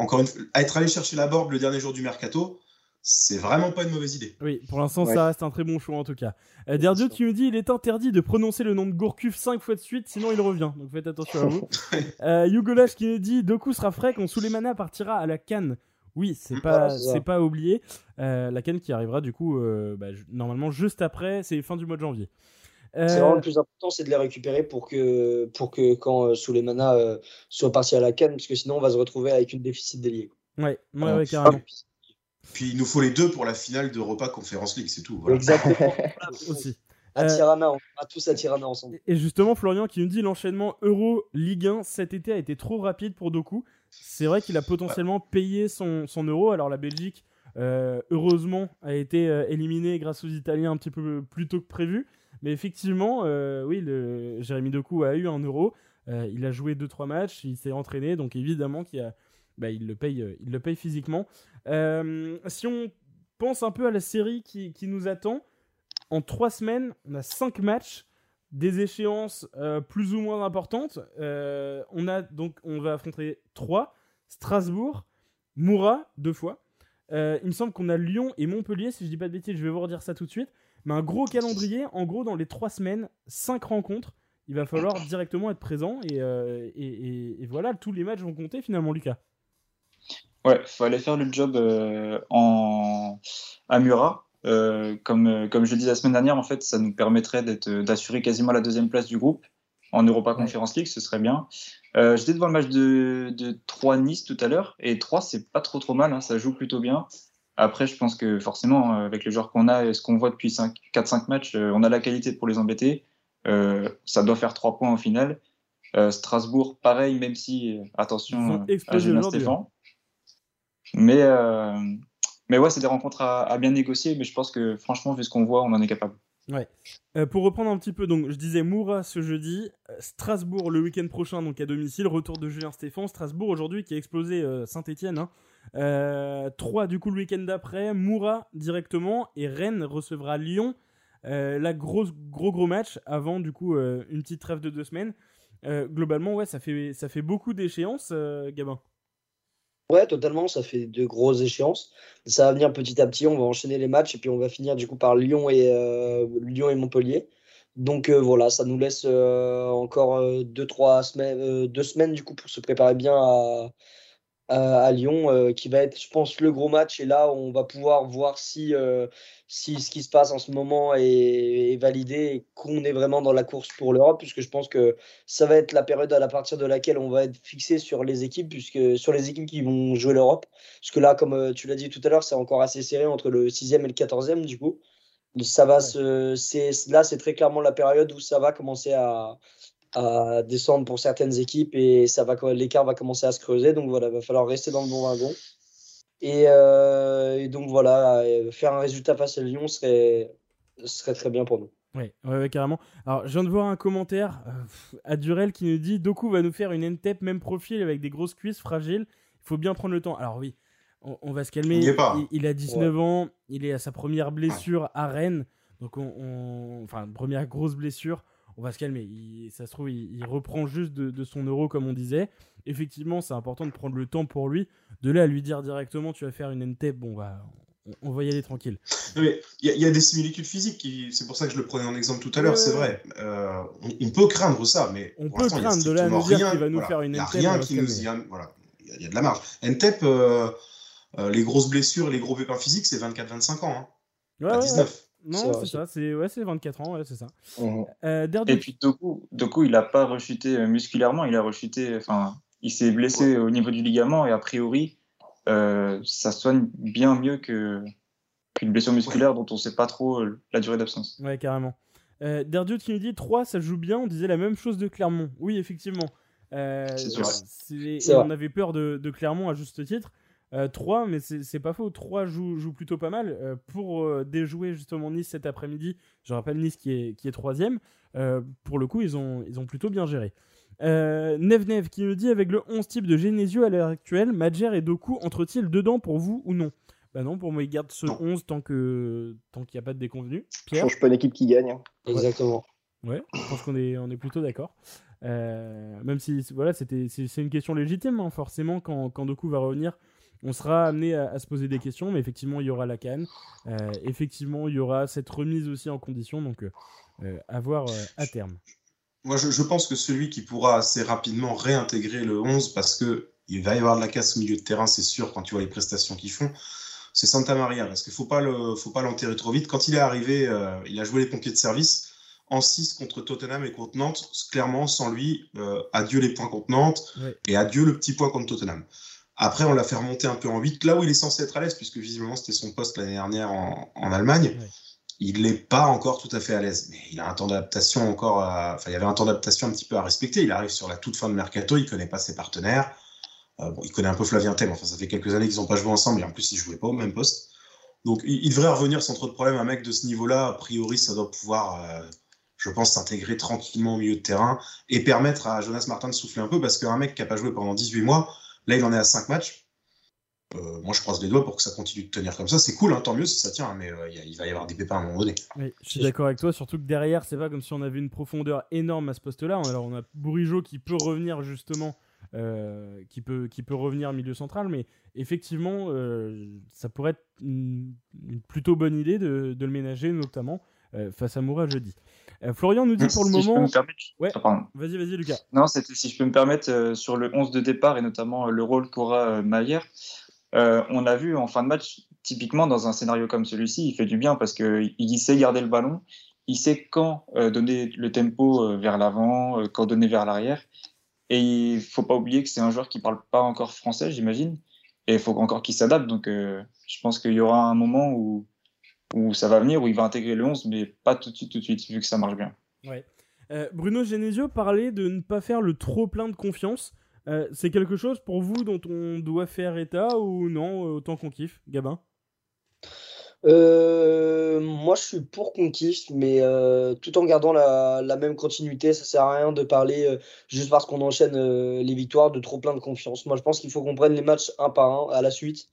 Speaker 4: encore une fois, être allé chercher la board le dernier jour du mercato, c'est vraiment pas une mauvaise idée.
Speaker 3: Oui, pour l'instant, ça reste un très bon choix en tout cas. Euh, Derdio qui nous dit il est interdit de prononcer le nom de Gourcuff 5 fois de suite, sinon il revient. Donc faites attention à vous. euh, Yugolash qui nous dit Doku sera frais quand Souleymana partira à la Cannes. Oui, c'est pas, c'est pas oublié. Euh, la Cannes qui arrivera du coup, euh, bah, normalement juste après, c'est fin du mois de janvier.
Speaker 7: C'est vraiment le plus important, c'est de les récupérer pour que, pour que quand Souleymana soit parti à la Cannes, parce que sinon on va se retrouver avec une déficit d'ailier.
Speaker 3: Ouais, ouais, ouais, carrément.
Speaker 4: Puis il nous faut les deux pour la finale de repas Conférence League, c'est tout.
Speaker 7: Exactement. aussi. À euh, Tirana, on va tous à Tirana ensemble.
Speaker 3: Et justement, Florian qui nous dit l'enchaînement Euro Ligue 1 cet été a été trop rapide pour Doku. C'est vrai qu'il a potentiellement payé son, son, euro. Alors la Belgique, euh, heureusement, a été euh, éliminée grâce aux Italiens un petit peu plus tôt que prévu. Mais effectivement, oui, le, Jérémy Doku a eu un euro. il a joué 2-3 matchs, il s'est entraîné, donc évidemment qu'il a, bah, il, le paye, il le paye physiquement. Euh, si on pense un peu à la série qui, nous attend, en trois semaines, on a cinq matchs, des échéances euh, plus ou moins importantes. Euh, on a donc, on va affronter trois Strasbourg, Moura deux fois. il me semble qu'on a Lyon et Montpellier, si je dis pas de bêtises, je vais vous redire ça tout de suite. Mais un gros calendrier, en gros, dans les trois semaines, cinq rencontres. Il va falloir directement être présent et, et voilà, tous les matchs vont compter finalement, Lucas.
Speaker 6: Ouais, il fallait faire le job euh, en... à Murat. Euh, comme, euh, comme je le disais la semaine dernière, en fait, ça nous permettrait d'assurer quasiment la deuxième place du groupe en Europa Conference League, ce serait bien. J'étais devant le match de, de 3 Nice tout à l'heure, et 3, c'est pas trop trop mal, hein, ça joue plutôt bien. Après, je pense que forcément, avec les joueurs qu'on a et ce qu'on voit depuis 4-5 matchs, on a la qualité pour les embêter. ça doit faire 3 points au final. Strasbourg, pareil, même si, attention à Julien Stéphane. Mais, euh, mais ouais, c'est des rencontres à, bien négocier, mais je pense que franchement, vu ce qu'on voit, on en est capable.
Speaker 3: Euh, pour reprendre un petit peu, donc je disais Moura ce jeudi, euh, Strasbourg le week-end prochain, donc à domicile, retour de Julien Stéphane, Strasbourg aujourd'hui qui a explosé Saint-Etienne. Hein. 3 du coup le week-end d'après, Moura directement, et Rennes recevra Lyon. la grosse, gros gros match avant du coup une petite trêve de deux semaines. globalement, ouais, ça fait, ça fait beaucoup d'échéances, Gabin.
Speaker 7: Ouais, totalement, ça fait de grosses échéances. Ça va venir petit à petit, on va enchaîner les matchs et puis on va finir du coup par Lyon et, euh, Montpellier. Donc euh, voilà, ça nous laisse euh, encore deux, trois semaines, deux semaines du coup pour se préparer bien à, à Lyon, qui va être, je pense, le gros match. Et là, on va pouvoir voir si si ce qui se passe en ce moment est, validé et qu'on est vraiment dans la course pour l'Europe, puisque je pense que ça va être la période à partir de laquelle on va être fixé sur les équipes, puisque sur les équipes qui vont jouer l'Europe. Parce que là, comme euh, tu l'as dit tout à l'heure, c'est encore assez serré entre le 6e et le 14e, du coup. Ça va se, là, c'est très clairement la période où ça va commencer à, à descendre pour certaines équipes et ça va l'écart va commencer à se creuser. Donc voilà, il va falloir rester dans le bon wagon. Euh, et, donc voilà, euh, faire un résultat face à Lyon serait, serait très bien pour nous.
Speaker 3: Oui, ouais, carrément. Alors, je viens de voir un commentaire à euh, Durel qui nous dit Doku va nous faire une NTEP même profil avec des grosses cuisses fragiles. Il faut bien prendre le temps. Alors, oui, on, va se calmer. Il, a 19 ans, il est à sa première blessure à Rennes. Donc, on, enfin, première grosse blessure on va se calmer. ça se trouve, il, reprend juste de, son euro, comme on disait. Effectivement, c'est important de prendre le temps pour lui. De là à lui dire directement, tu vas faire une NTEP, bon, bah, on, va y aller tranquille.
Speaker 4: Il y, a des similitudes physiques, c'est pour ça que je le prenais en exemple tout à l'heure, c'est vrai. Euh, on, peut craindre ça, mais.
Speaker 3: On peut craindre de là à nous dire qu'il va nous faire une NTEP.
Speaker 4: Il n'y a rien qui nous. Voilà, il y, a de la marge. NTEP, euh, euh, les grosses blessures, les gros pépins physiques, c'est 24-25 ans. Hein. 19.
Speaker 3: Non, c'est ça, c'est ouais, 24 ans, ouais, c'est ça.
Speaker 6: Mmh. Et puis Doku, il n'a pas rechuté musculairement, il a rechuté, enfin, il s'est blessé au niveau du ligament et a priori, ça soigne bien mieux que qu'une blessure musculaire dont on ne sait pas trop la durée d'absence.
Speaker 3: Ouais, carrément. Euh, Derdiot qui nous dit 3, ça joue bien. On disait la même chose de Clermont. Oui, effectivement. Euh, on avait peur de, Clermont à juste titre. 3, euh, mais c'est pas faux. 3 joue, joue plutôt pas mal. Euh, pour déjouer justement Nice cet après-midi, je rappelle Nice qui est, qui est troisième. pour le coup, ils ont, ils ont plutôt bien géré. Nev Nev qui nous dit avec le 11 type de Genesio à l'heure actuelle, Madjer et Doku entrent-ils dedans pour vous ou non? Bah non, pour moi, il garde ce 11 tant que tant qu'il n'y a pas de déconvenu.
Speaker 5: Pierre? change pas d'équipe qui gagne. Hein.
Speaker 7: Exactement.
Speaker 3: Ouais, je pense qu'on est, on est plutôt d'accord. Euh, même si voilà, c'était, c'est, une question légitime, hein. forcément, quand, quand Doku va revenir, on sera amené à, se poser des questions, mais effectivement, il y aura la canne. Euh, effectivement, il y aura cette remise aussi en condition, donc euh, à voir à terme.
Speaker 4: Moi, je, je, pense que celui qui pourra assez rapidement réintégrer le 11, parce que il va y avoir de la casse au milieu de terrain, c'est sûr, quand tu vois les prestations qu'ils font c'est Santa Maria, parce qu'il ne faut pas l'enterrer trop vite. Quand il est arrivé, euh, il a joué les pompiers de service en 6 contre Tottenham et contre Nantes. Clairement, sans lui, euh, adieu les points contre Nantes et adieu le petit point contre Tottenham. Après, on l'a fait remonter un peu en 8, là où il est censé être à l'aise, puisque visiblement c'était son poste l'année dernière en, Allemagne. Il n'est pas encore tout à fait à l'aise, mais il a un temps d'adaptation encore. Enfin, il y avait un temps d'adaptation un petit peu à respecter. Il arrive sur la toute fin de mercato, il connaît pas ses partenaires. Euh, bon, il connaît un peu Flavien Thème, enfin ça fait quelques années qu'ils n'ont pas joué ensemble et en plus ils ne jouaient pas au même poste. Donc il, devrait revenir sans trop de problème. Un mec de ce niveau-là, a priori, ça doit pouvoir, euh, je pense, s'intégrer tranquillement au milieu de terrain et permettre à Jonas Martin de souffler un peu parce qu'un mec qui n'a pas joué pendant 18 mois, là il en est à 5 matchs. Euh, moi, je croise les doigts pour que ça continue de tenir comme ça. C'est cool, hein, tant mieux si ça tient, mais il va y avoir des pépins à un moment donné.
Speaker 3: Je suis d'accord avec toi, surtout que derrière, c'est pas comme si on avait une profondeur énorme à ce poste-là. Alors, on a Bourigeau qui peut revenir justement euh, qui, peut, qui peut revenir milieu central, mais effectivement, euh, ça pourrait être une, plutôt bonne idée de, de le ménager, notamment euh, face à Moura jeudi. Florian nous dit pour le moment.
Speaker 6: Ouais.
Speaker 3: Ah, vas-y, vas-y, Lucas.
Speaker 6: Non, c'était si je peux me permettre sur le 11 de départ et notamment le rôle qu'aura Maillère. on a vu en fin de match, typiquement dans un scénario comme celui-ci, il fait du bien parce qu'il sait garder le ballon, il sait quand donner le tempo vers l'avant, quand donner vers l'arrière. Et il faut pas oublier que c'est un joueur qui parle pas encore français, j'imagine. Et il faut encore qu'il s'adapte. Donc, euh, je pense qu'il y aura un moment où, où ça va venir, où il va intégrer le 11, mais pas tout de suite, tout de suite, vu que ça marche bien.
Speaker 3: Ouais. Euh, Bruno Genesio parlait de ne pas faire le trop plein de confiance. Euh, c'est quelque chose pour vous dont on doit faire état ou non, autant qu'on kiffe, Gabin?
Speaker 7: Euh, moi, je suis pour qu'on kiffe, mais euh, tout en gardant la, la, même continuité. Ça sert à rien de parler euh, juste parce qu'on enchaîne les victoires de trop plein de confiance. Moi, je pense qu'il faut qu'on prenne les matchs un par un à la suite,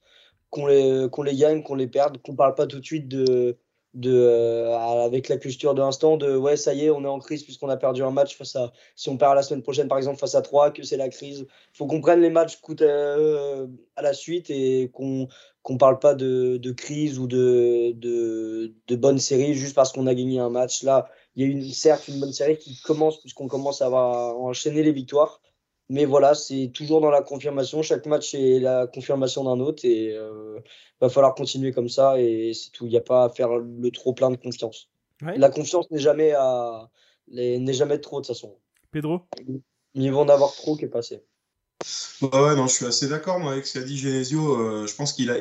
Speaker 7: qu'on les, qu'on les gagne, qu'on les perde, qu'on parle pas tout de suite de, de euh, avec la culture de l'instant de ouais ça y est on est en crise puisqu'on a perdu un match face à si on perd la semaine prochaine par exemple face à 3 que c'est la crise. Faut qu'on prenne les matchs euh, à, la suite et qu'on qu'on parle pas de, de crise ou de, de, bonne série juste parce qu'on a gagné un match. Là il y a une certes une bonne série qui commence puisqu'on commence à avoir enchaîner les victoires mais voilà, c'est toujours dans la confirmation. Chaque match est la confirmation d'un autre et il euh, va falloir continuer comme ça et c'est tout. Il n'y a pas à faire le trop plein de confiance. La confiance n'est jamais à n'est jamais trop de toute façon.
Speaker 3: Pedro?
Speaker 7: Ils vont en avoir trop qui est passé.
Speaker 4: ouais, non, je suis assez d'accord moi avec ce qu'a dit Genesio. Euh, je pense qu'il a.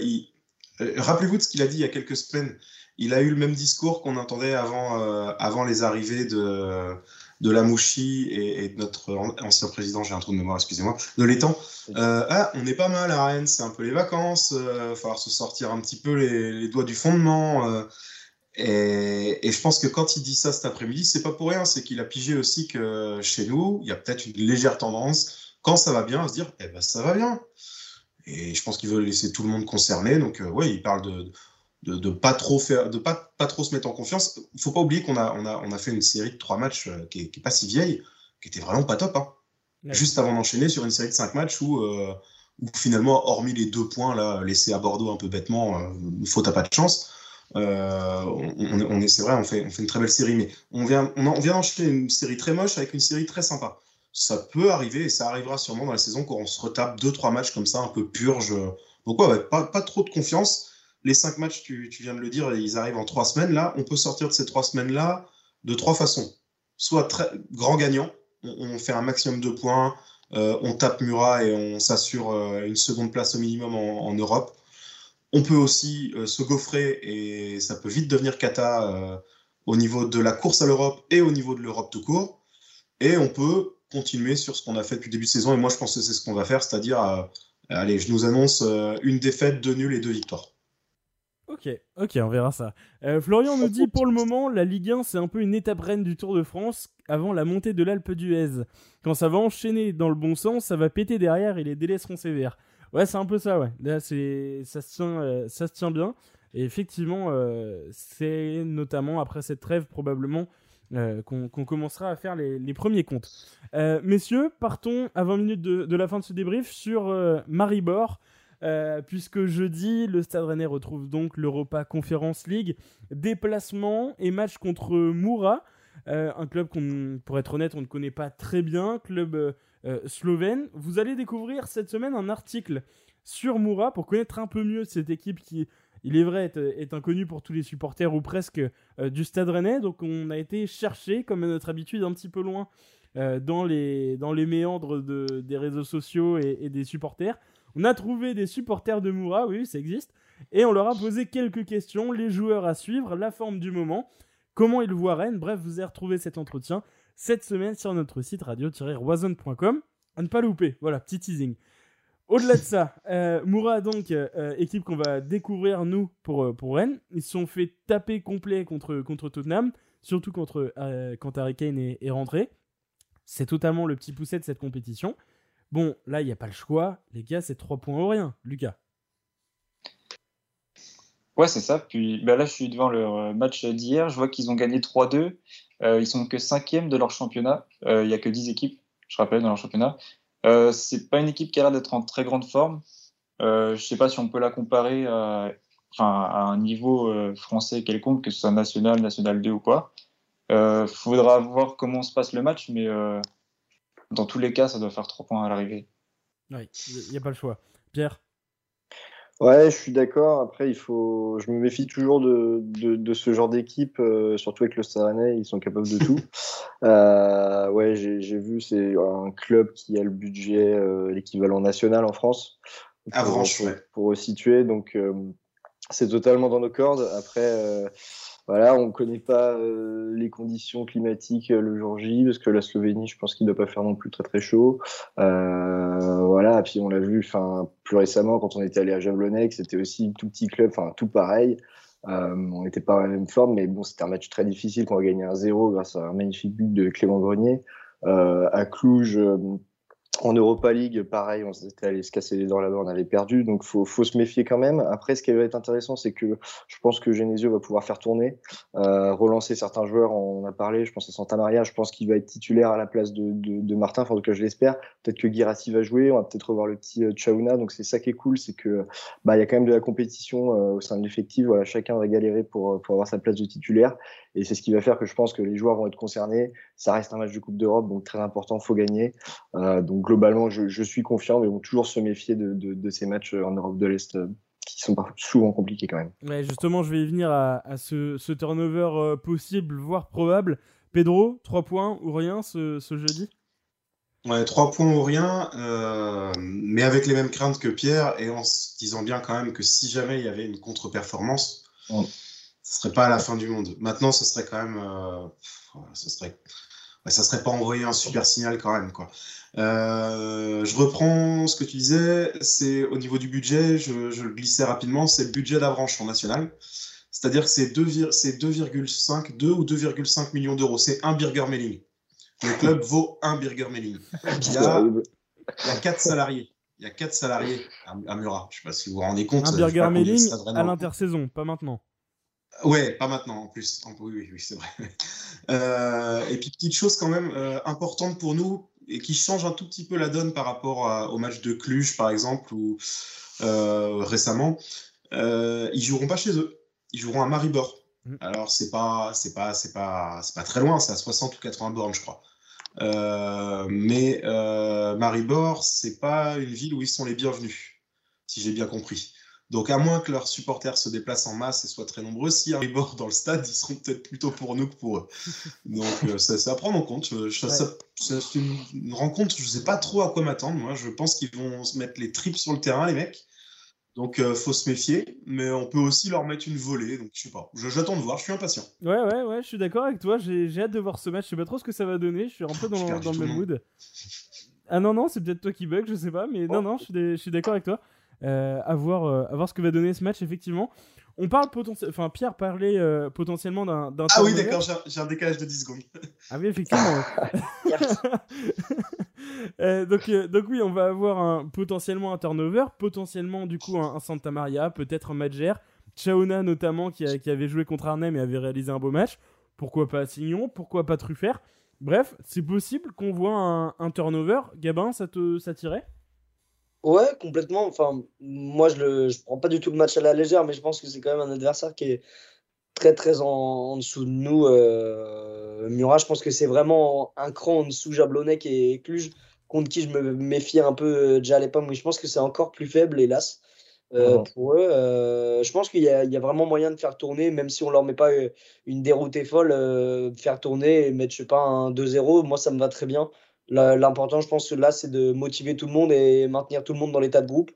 Speaker 4: Euh, rappelez-vous de ce qu'il a dit il y a quelques semaines. Il a eu le même discours qu'on entendait avant, avant les arrivées de de la Mouchi et, de notre ancien président, j'ai un trou de mémoire, excusez-moi, de l'étang. Euh, ah, on est pas mal à Rennes, c'est un peu les vacances, il euh, va falloir se sortir un petit peu les, doigts du fondement. Euh, et, je pense que quand il dit ça cet après-midi, c'est pas pour rien, c'est qu'il a pigé aussi que chez nous, il y a peut-être une légère tendance, quand ça va bien, à se dire, eh ben ça va bien. Et je pense qu'il veut laisser tout le monde concerné, donc ouais, il parle de de, de, pas trop faire, de pas, pas trop se mettre en confiance. Il faut pas oublier qu'on a, on a, on a fait une série de trois matchs euh, qui, est, pas si vieille, qui était vraiment pas top. Hein. Juste avant d'enchaîner sur une série de cinq matchs où, euh, où, finalement, hormis les deux points là, laissés à Bordeaux un peu bêtement, euh, faute à pas de chance, euh, on, on, est, c'est vrai, on fait, on fait une très belle série, mais on vient, on, on vient d'enchaîner une série très moche avec une série très sympa. Ça peut arriver et ça arrivera sûrement dans la saison quand on se retape deux trois matchs comme ça, un peu purge. Donc ouais, pas, pas trop de confiance les cinq matchs, tu, viens de le dire, ils arrivent en trois semaines. Là, on peut sortir de ces trois semaines-là de trois façons. Soit grand gagnant, on, fait un maximum de points, euh, on tape Murat et on s'assure euh, une seconde place au minimum en, Europe. On peut aussi euh, se gaufrer et ça peut vite devenir cata au niveau de la course à l'Europe et au niveau de l'Europe tout court. Et on peut continuer sur ce qu'on a fait depuis le début de saison. Et moi, je pense que c'est ce qu'on va faire, c'est-à-dire, allez, je nous annonce une défaite, deux nuls et deux victoires.
Speaker 3: Ok, ok, on verra ça. Euh, Florian nous dit pour le moment, la Ligue 1 c'est un peu une étape reine du Tour de France avant la montée de l'Alpe d'Huez. Quand ça va enchaîner dans le bon sens, ça va péter derrière et les délais seront sévères. Ouais, c'est un peu ça, ouais. Là, ça se tient, euh, ça se tient bien. Et effectivement, euh, c'est notamment après cette trêve probablement qu'on, commencera à faire les, premiers comptes. messieurs, partons à 20 minutes de, la fin de ce débrief sur Maribor. Euh, puisque jeudi, le Stade Rennais retrouve donc l'Europa Conference League. Déplacement et match contre Moura, euh, un club qu'on, pour être honnête, on ne connaît pas très bien, club euh, slovène. Vous allez découvrir cette semaine un article sur Moura pour connaître un peu mieux cette équipe qui, il est vrai, est, inconnue pour tous les supporters ou presque du Stade Rennais. Donc on a été chercher, comme à notre habitude, un petit peu loin dans, les, dans les méandres de, des réseaux sociaux et des supporters. On a trouvé des supporters de Moura, oui, ça existe, et on leur a posé quelques questions, les joueurs à suivre, la forme du moment, comment ils voient Rennes. Bref, vous avez retrouvé cet entretien cette semaine sur notre site radio-roison.com. À ne pas louper, voilà, petit teasing. Au-delà de ça, euh, Moura, donc, euh, équipe qu'on va découvrir, nous, pour, euh, pour Rennes. Ils se sont fait taper complet contre, contre Tottenham, surtout contre, quand Harry Kane est, est rentré. C'est totalement le petit pousset de cette compétition. Bon, là, il n'y a pas le choix. Les gars, c'est 3 points ou rien. Lucas
Speaker 6: Ouais, c'est ça. Puis bah là, je suis devant le euh, match d'hier. Je vois qu'ils ont gagné 3-2. Euh, ils sont que cinquième de leur championnat. Euh, il n'y a que 10 équipes, je rappelle, dans leur championnat. C'est pas une équipe qui a l'air d'être en très grande forme. je ne sais pas si on peut la comparer à, à un niveau français quelconque, que ce soit national, national 2 ou quoi. Il faudra voir comment se passe le match, mais dans tous les cas, ça doit faire 3 points à l'arrivée.
Speaker 3: Oui, il n'y a pas le choix. Pierre?
Speaker 5: Ouais, je suis d'accord. Après, il faut, je me méfie toujours de, de, ce genre d'équipe, euh, surtout avec le Stade ils sont capables de tout. euh, ouais, j'ai vu, c'est un club qui a le budget, euh, l'équivalent national en France.
Speaker 4: Pour,
Speaker 5: pour, pour, situer, donc euh, c'est totalement dans nos cordes. Après, voilà, on ne connaît pas euh, les conditions climatiques euh, le jour J, parce que la Slovénie, je pense qu'il ne doit pas faire non plus très très chaud. Euh, voilà, puis on l'a vu enfin plus récemment quand on était allé à Jablonec, c'était aussi tout petit club, enfin tout pareil. on n'était pas à la même forme, mais bon, c'était un match très difficile qu'on a gagné un 0 grâce à un magnifique but de Clément Grenier. à Cluj, en Europa League, pareil, on s'était allé se casser les dents là-bas, on avait perdu, donc faut, faut se méfier quand même. Après, ce qui va être intéressant, c'est que je pense que Genesio va pouvoir faire tourner, euh, relancer certains joueurs. On a parlé, je pense à Santa Maria, je pense qu'il va être titulaire à la place de, de, de Martin, en tout cas, je l'espère. Peut-être que Girassi va jouer, on va peut-être revoir le petit euh, Chauna, donc c'est ça qui est cool, c'est que bah il y a quand même de la compétition euh, au sein de l'effectif. Voilà, chacun va galérer pour, pour avoir sa place de titulaire, et c'est ce qui va faire que je pense que les joueurs vont être concernés. Ça reste un match de Coupe d'Europe, donc très important, faut gagner. Euh, donc globalement, je, suis confiant, mais on toujours se méfier de, ces matchs en Europe de l'Est euh, qui sont souvent compliqués quand même.
Speaker 3: Ouais, justement, je vais y venir à, ce, turnover euh, possible, voire probable. Pedro, 3 points ou rien ce, jeudi?
Speaker 4: Ouais, 3 points ou rien, euh, mais avec les mêmes craintes que Pierre, et en se disant bien quand même que si jamais il y avait une contre-performance, ce ne serait pas à la fin du monde. Maintenant, ce serait quand même. ce serait ça serait pas envoyer un super signal quand même. Quoi. Euh, je reprends ce que tu disais, c'est au niveau du budget, je, le glissais rapidement, c'est le budget d'Avranches en national. C'est-à-dire que c'est 2,5 2 ou 2,5 millions d'euros. C'est un Birger Melling. Le club vaut un Birger Melling. Il y a, il y a 4 salariés. Il y a 4 salariés à, Murat. Je ne sais pas si vous vous rendez compte.
Speaker 3: Un Birger Melling à l'intersaison, pas maintenant.
Speaker 4: Ouais, pas maintenant en plus. Oui, oui, oui c'est vrai. Euh, et puis petite chose quand même euh, importante pour nous et qui change un tout petit peu la donne par rapport au match de Cluj par exemple ou euh, récemment, ils joueront pas chez eux. Ils joueront à Maribor. Mm. Alors c'est pas c'est pas c'est pas c'est pas très loin, c'est à 60 ou 80 bornes je crois. mais Maribor c'est pas une ville où ils sont les bienvenus, si j'ai bien compris. Donc, à moins que leurs supporters se déplacent en masse et soient très nombreux, s'il y a un rebord dans le stade, ils seront peut-être plutôt pour nous que pour eux. Donc, euh, c'est à prendre en compte. c'est une rencontre, je ne sais pas trop à quoi m'attendre. Moi, je pense qu'ils vont se mettre les tripes sur le terrain, les mecs. Donc, euh, faut se méfier, mais on peut aussi leur mettre une volée. Donc, je sais pas. J'attends de voir. Je suis impatient.
Speaker 3: Ouais, ouais, ouais. Je suis d'accord avec toi. J'ai hâte de voir ce match. Je sais pas trop ce que ça va donner. Je suis un peu dans, le même mood. Ah non, non, c'est peut-être toi qui bug, je sais pas. Mais non, non, je suis d'accord avec toi. Euh, à, voir, euh, à voir ce que va donner ce match, effectivement. On parle potentiellement. Enfin, Pierre parlait euh, potentiellement d'un.
Speaker 4: Ah oui, d'accord, j'ai un décalage de 10 secondes.
Speaker 3: Ah oui, effectivement. donc, donc, oui, on va avoir un, potentiellement un turnover, potentiellement du coup un, Santa Maria, peut-être un Madjer. Chaona notamment, qui, qui, avait joué contre Arnhem et avait réalisé un beau match. Pourquoi pas Signon Pourquoi pas Truffert? Bref, c'est possible qu'on voit un, un, turnover. Gabin, ça te ça tirait?
Speaker 7: Ouais, complètement. Enfin, moi, je ne je prends pas du tout le match à la légère, mais je pense que c'est quand même un adversaire qui est très, très en, dessous de nous. Euh, Murat, je pense que c'est vraiment un cran en dessous Jablonec et Cluj, contre qui je me méfiais un peu euh, déjà à l'époque, mais je pense que c'est encore plus faible, hélas. Euh, pour eux, euh, je pense qu'il y, y, a vraiment moyen de faire tourner, même si on leur met pas une déroutée folle, faire tourner et mettre, je sais pas, un 2-0, moi ça me va très bien. L'important, je pense, là, c'est de motiver tout le monde et maintenir tout le monde dans l'état de groupe.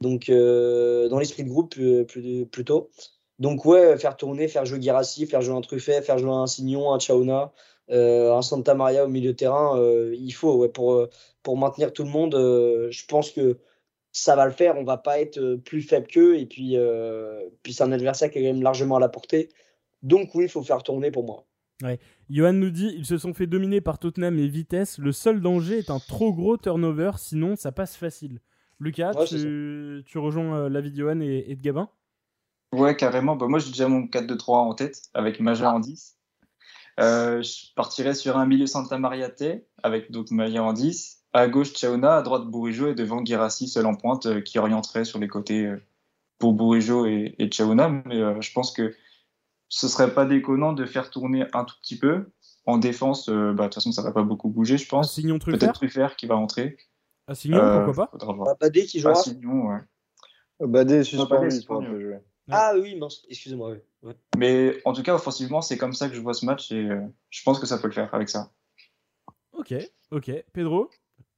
Speaker 7: Donc, euh, dans l'esprit de groupe euh, plutôt. Donc, ouais, faire tourner, faire jouer Girassi, faire jouer un Truffet, faire jouer un Signon, un Chaona, euh, un Santa Maria au milieu de terrain. il faut, pour, pour maintenir tout le monde. je pense que ça va le faire. On va pas être plus faible qu'eux. Et puis, puis c'est un adversaire qui est quand même largement à la portée. Donc, oui, il faut faire tourner pour moi.
Speaker 3: Johan nous dit ils se sont fait dominer par Tottenham et Vitesse. Le seul danger est un trop gros turnover, sinon ça passe facile. Lucas, tu, tu, rejoins euh, l'avis de Johan et, de Gabin?
Speaker 6: Ouais, carrément. Bah, moi, j'ai déjà mon 4-2-3 en tête avec Major en 10. Euh, je partirais sur un milieu Santa Mariate avec donc Maya en 10. À gauche, Chaona, à droite, Bourigeau et devant Girassi, seul en pointe, euh, qui orienterait sur les côtés pour Bourigeau et, et Chaona. Mais je pense que ce serait pas déconnant de faire tourner un tout petit peu. En défense, euh, bah, de toute façon, ça va pas beaucoup bouger, je pense. Peut-être Truffert qui va rentrer.
Speaker 3: Assignon, euh, pourquoi pas
Speaker 7: ah, Badé qui jouera
Speaker 6: Assignon, ouais.
Speaker 5: Euh, Badé, suspendu, jouer.
Speaker 7: Ah oui, excusez-moi.
Speaker 6: Mais en tout cas, offensivement, c'est comme ça que je vois ce match et je pense que ça peut le faire avec ça.
Speaker 3: Ok, ok. Pedro,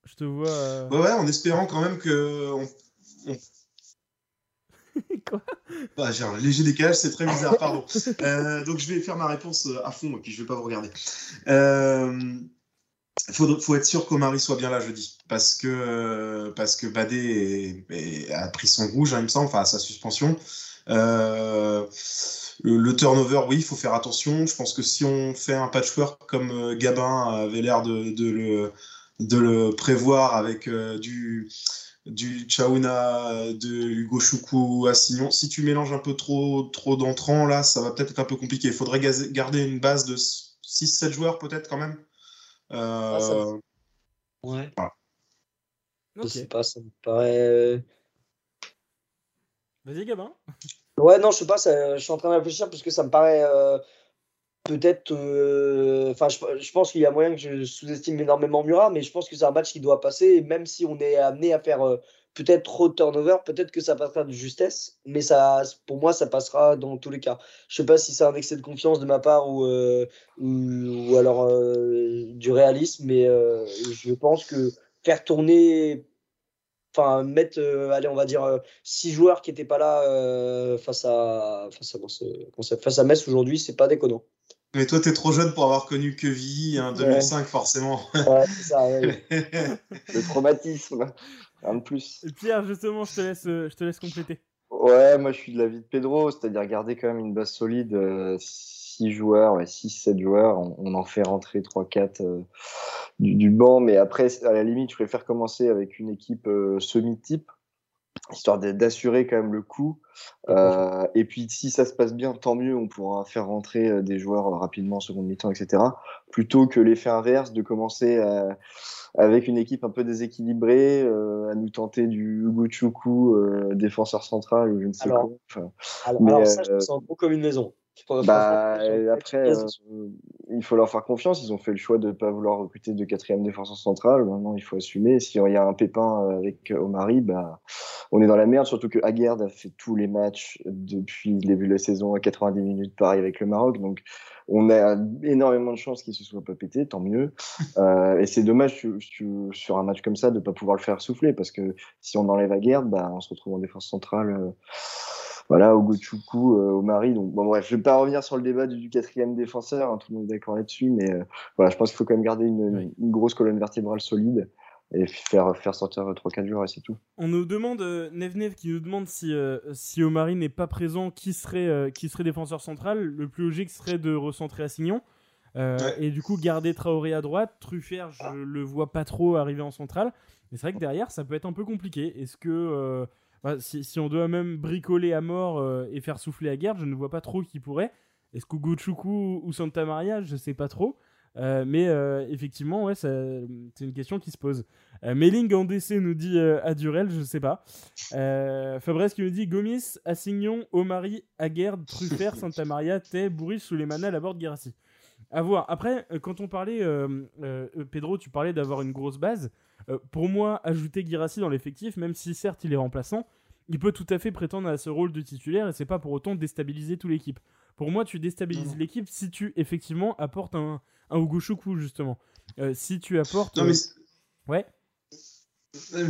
Speaker 3: je te vois.
Speaker 4: Ouais, ouais, en espérant quand même que
Speaker 3: Quoi?
Speaker 4: Bah, léger décalage, c'est très bizarre, pardon. Euh, donc je vais faire ma réponse euh, à fond et puis je vais pas vous regarder. Euh, faut, être sûr qu'Omari soit bien là jeudi parce que, parce que Badé a pris son rouge, hein, il me semble, enfin sa suspension. le, turnover, oui, il faut faire attention. Je pense que si on fait un patchwork comme Gabin avait l'air de, le, de le prévoir avec du du Chauna, de Hugo Choukou à Signon. Si tu mélanges un peu trop, trop d'entrants, là, ça va peut-être être un peu compliqué. Il faudrait garder une base de 6-7 joueurs, peut-être, quand même. Euh...
Speaker 7: Ouais. Je sais pas, ça me paraît. Euh,
Speaker 3: Vas-y, Gabin.
Speaker 7: Ouais, non, je sais pas, je suis en train de réfléchir parce que ça me paraît. Euh, peut-être. Euh, enfin, je, pense qu'il y a moyen que je sous-estime énormément Murat, mais je pense que c'est un match qui doit passer. même si on est amené à faire euh, peut-être trop de turnover, peut-être que ça passera de justesse. Mais ça, pour moi, ça passera dans tous les cas. Je sais pas si c'est un excès de confiance de ma part ou, euh, ou, alors du réalisme, mais je pense que faire tourner enfin mettre allez on va dire six joueurs qui n'étaient pas là face à face à face à Metz aujourd'hui c'est pas déconnant
Speaker 4: mais toi, tu es trop jeune pour avoir connu que hein, 2005, forcément.
Speaker 7: Ouais, c'est ça, Le traumatisme, un de plus.
Speaker 3: Et Pierre, justement, je te laisse, euh, je te laisse compléter.
Speaker 5: Ouais, moi, je suis de l'avis de Pedro, c'est-à-dire garder quand même une base solide, 6 euh, joueurs, 6-7 joueurs, on, en fait rentrer 3-4 euh, du, banc, mais après, à la limite, je préfère commencer avec une équipe semi-type histoire d'assurer quand même le coup. Euh, et puis si ça se passe bien, tant mieux, on pourra faire rentrer euh, des joueurs rapidement en seconde mi-temps, etc. Plutôt que l'effet inverse de commencer euh, avec une équipe un peu déséquilibrée, à nous tenter du Hugo défenseur central ou je ne sais
Speaker 7: quoi. alors, mais, ça, je me sens comme une maison.
Speaker 5: Bah, après, euh, il faut leur faire confiance. Ils ont fait le choix de ne pas vouloir recruter de quatrième défenseur central. Maintenant, il faut assumer. S'il y a un pépin avec Omari, bah, on est dans la merde. Surtout que Aguerd a fait tous les matchs depuis le début de la saison à 90 minutes, pareil avec le Maroc. Donc, on a énormément de chances qu'il se soit pas pété, tant mieux. Euh, et c'est dommage sur un match comme ça de ne pas pouvoir le faire souffler parce que si on enlève Aguerd, bah, on se retrouve en défense centrale. Euh, voilà, au Gochoukou, euh, au Mari. Donc, bon, bref, je vais pas revenir sur le débat du, quatrième défenseur, hein, tout le monde est d'accord là-dessus, mais euh, voilà, je pense qu'il faut quand même garder une, grosse colonne vertébrale solide et faire, faire sortir 3-4 joueurs et c'est tout.
Speaker 3: On nous demande, euh, Nev qui nous demande si, si Omari n'est pas présent, qui serait, qui serait défenseur central? Le plus logique serait de recentrer Assignon. Et du coup, garder Traoré à droite. Truffert, je le vois pas trop arriver en centrale. Mais c'est vrai que derrière, ça peut être un peu compliqué. Est-ce que si, on doit même bricoler à mort euh, et faire souffler à guerre, je ne vois pas trop qui pourrait. Est-ce Kuguchuku ou Santa Maria Je ne sais pas trop. Euh, mais euh, effectivement, ouais, c'est une question qui se pose. Mailing en DC nous dit Adurel, je ne sais pas. Fabrice qui nous dit Gomis, Assignon, Omari, Aguerd, Truffert, Santa Maria, Tay, Bourris, Souleymana, Laborde, Girassi. À voir. Après, quand on parlait, Pedro, tu parlais d'avoir une grosse base. Euh, pour moi, ajouter Girassi dans l'effectif, même si certes il est remplaçant, il peut tout à fait prétendre à ce rôle de titulaire et c'est pas pour autant déstabiliser toute l'équipe. Pour moi, tu déstabilises l'équipe si tu effectivement apportes un, un Hugo justement. Euh, si tu apportes.
Speaker 4: Non, mais...
Speaker 3: Euh, ouais.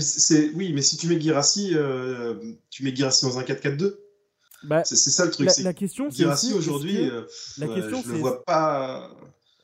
Speaker 4: C'est oui, mais si tu mets Girassi, tu mets Girassi dans un 4-4-2. Bah, c'est ça le truc.
Speaker 3: La, question,
Speaker 4: c'est Girassi aujourd'hui, la question, je le vois pas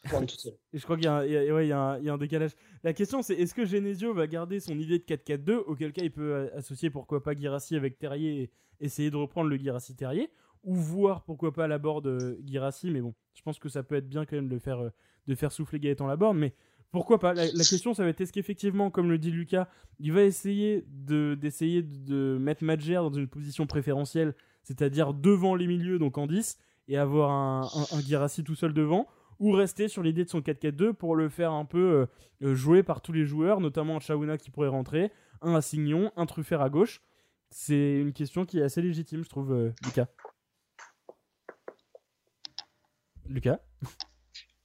Speaker 3: je crois qu'il y, y, a un décalage. La question, c'est est-ce que Genesio va garder son idée de 4-4-2, auquel cas il peut euh, associer pourquoi pas Girassi avec Terrier et essayer de reprendre le Girassi Terrier, ou voir pourquoi pas la board euh, Girassi, mais bon, je pense que ça peut être bien quand même de faire, euh, de faire souffler Gaëtan la board, mais pourquoi pas? La, question, ça va être est-ce qu'effectivement, comme le dit Lucas, il va essayer de, d'essayer de mettre Madger dans une position préférentielle, c'est-à-dire devant les milieux, donc en 10, et avoir un, un, tout seul devant ou rester sur l'idée de son 4-4-2 pour le faire un peu euh, jouer par tous les joueurs, notamment Chaouna qui pourrait rentrer, un Assignon, un Truffert à gauche? C'est une question qui est assez légitime, je trouve, euh, Lucas. Lucas?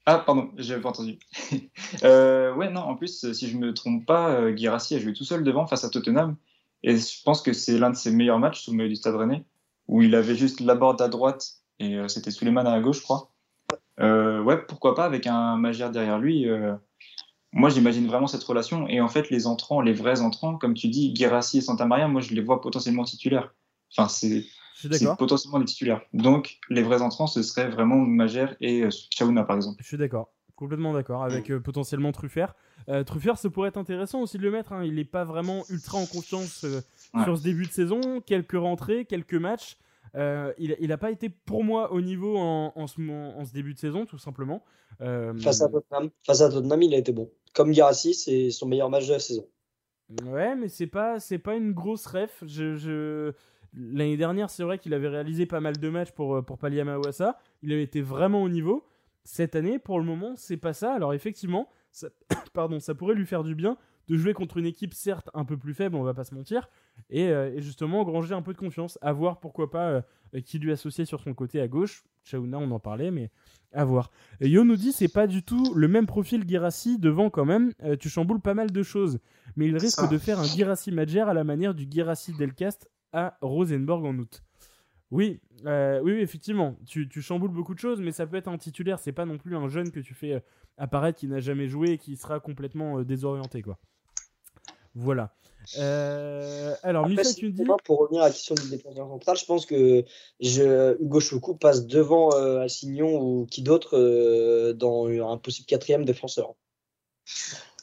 Speaker 6: Ah, pardon, j'avais pas entendu. ouais, non, en plus, si je me trompe pas, euh, Girassi a joué tout seul devant face à Tottenham. Et je pense que c'est l'un de ses meilleurs matchs sous le milieu du Stade Rennais, où il avait juste la board à droite et c'était Suleiman à gauche, je crois. Euh, ouais, pourquoi pas avec un Magyar derrière lui. Euh, moi, j'imagine vraiment cette relation. Et en fait, les entrants, les vrais entrants, comme tu dis, Guérassi et Santa Maria, moi, je les vois potentiellement titulaires. Enfin, c'est potentiellement des titulaires. Donc, les vrais entrants, ce serait vraiment Majer et euh, Chaouna, par exemple.
Speaker 3: Je suis d'accord. Complètement d'accord. Avec mm. potentiellement Truffert. Truffert, ça pourrait être intéressant aussi de le mettre. Hein. Il n'est pas vraiment ultra en confiance sur ce début de saison. Quelques rentrées, quelques matchs. Euh, il n'a pas été pour moi au niveau en, ce, début de saison, tout simplement.
Speaker 7: Euh, face, à Tottenham, face à Tottenham, il a été bon. Comme Garassi, c'est son meilleur match de la saison.
Speaker 3: Ouais, mais c'est pas, c'est pas une grosse ref. Je, L'année dernière, c'est vrai qu'il avait réalisé pas mal de matchs pour, pour pallier à Il avait été vraiment au niveau. Cette année, pour le moment, c'est pas ça. Alors effectivement, ça, pardon, ça pourrait lui faire du bien de jouer contre une équipe certes un peu plus faible, on va pas se mentir, et, euh, justement engranger un peu de confiance, à voir pourquoi pas euh, qui lui associer sur son côté à gauche. Chaouna, on en parlait, mais à voir. Yo nous dit c'est pas du tout le même profil Girassi devant quand même. Euh, tu chamboules pas mal de choses, mais il risque de faire un Girassi Madjer à la manière du Girassi Delcast à Rosenborg en août. Oui, oui, effectivement, tu, tu, chamboules beaucoup de choses, mais ça peut être un titulaire. C'est pas non plus un jeune que tu fais apparaître qui n'a jamais joué et qui sera complètement désorienté, quoi. Voilà. Euh, alors, Michel, tu dis.
Speaker 7: Pour revenir à la question du défenseur central, je pense que je, Hugo Choukou passe devant euh, Assignon ou qui d'autre euh, dans un possible quatrième défenseur.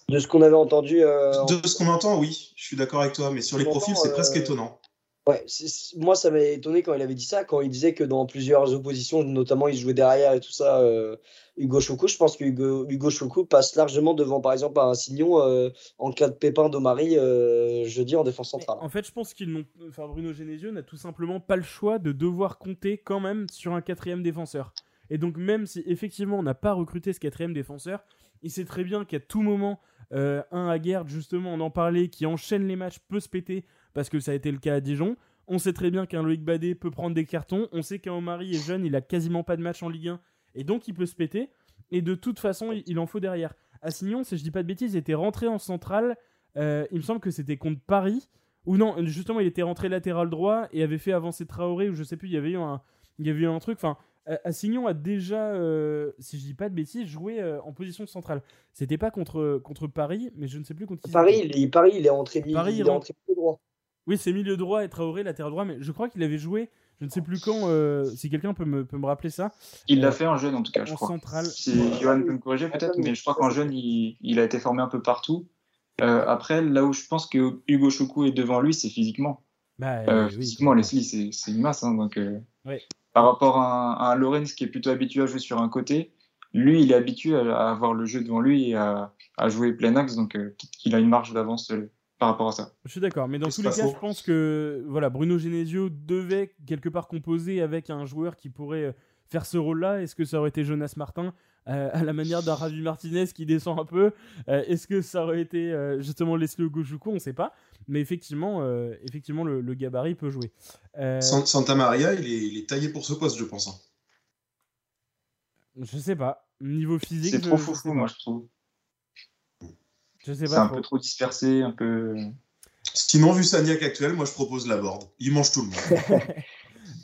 Speaker 7: De ce qu'on avait entendu.
Speaker 4: Euh, de ce qu'on entend, oui, je suis d'accord avec toi, mais sur les profils, c'est presque étonnant.
Speaker 7: Ouais, moi ça m'a étonné quand il avait dit ça, quand il disait que dans plusieurs oppositions, notamment il jouait derrière et tout ça, euh, Hugo Choukou, je pense que Hugo, Hugo passe largement devant par exemple un Signon euh, en cas de pépin d'Omari euh, jeudi en défense centrale.
Speaker 3: En fait, je pense qu'il n'ont, enfin Bruno Genesio n'a tout simplement pas le choix de devoir compter quand même sur un quatrième défenseur. Et donc même si effectivement on n'a pas recruté ce quatrième défenseur, il sait très bien qu'à tout moment, un Aguerd justement on en parlait, qui enchaîne les matchs peut se péter parce que ça a été le cas à Dijon. On sait très bien qu'un Loïc Badé peut prendre des cartons. On sait qu'un Omari est jeune, il a quasiment pas de match en Ligue 1 et donc il peut se péter. Et de toute façon, il, en faut derrière. Assignon, si je dis pas de bêtises, était rentré en centrale. Euh, il me semble que c'était contre Paris. Ou non, justement, il était rentré latéral droit et avait fait avancer Traoré, ou je sais plus, il y avait eu un, il y avait eu un truc. Enfin, Assignon a déjà, euh, si je dis pas de bêtises, joué euh, en position centrale. C'était pas contre, contre Paris, mais je ne sais plus contre qui.
Speaker 7: Paris, il est, Paris, il est rentré, Paris, il est rentré droit.
Speaker 3: Oui, c'est milieu droit et Traoré latéral droit, mais je crois qu'il avait joué. Je ne sais plus quand, euh, si quelqu'un peut me, peut me rappeler ça.
Speaker 6: Il l'a fait en jeune en tout cas, je
Speaker 3: en
Speaker 6: crois.
Speaker 3: centrale.
Speaker 6: Si Johan peut me corriger peut-être, mais je crois qu'en jeune, il, il, a été formé un peu partout. après, là où je pense que Hugo Choukou est devant lui, c'est physiquement. Bah, oui, physiquement, Leslie, c'est une masse. Hein, donc. Par rapport à un, Lorenz qui est plutôt habitué à jouer sur un côté, lui, il est habitué à, avoir le jeu devant lui et à, jouer plein axe, donc euh, il a une marge d'avance euh, par rapport à ça.
Speaker 3: Je suis d'accord, mais dans tous les cas, je pense que voilà, Bruno Genesio devait quelque part composer avec un joueur qui pourrait euh, faire ce rôle-là. Est-ce que ça aurait été Jonas Martin à la manière d'un Ravi Martinez qui descend un peu? Est-ce que ça aurait été justement Leslie Ogojouko On ne sait pas. Mais effectivement, euh, effectivement le, gabarit peut jouer.
Speaker 4: Euh, Santa Maria, il est, taillé pour ce poste, je pense. Hein.
Speaker 3: Je sais pas. Niveau physique.
Speaker 6: C'est trop fou, moi, je trouve.
Speaker 3: Je sais pas.
Speaker 6: C'est un peu trop dispersé, un peu.
Speaker 4: Sinon, vu Sagnac actuel, moi je propose la board. Il mange tout le monde.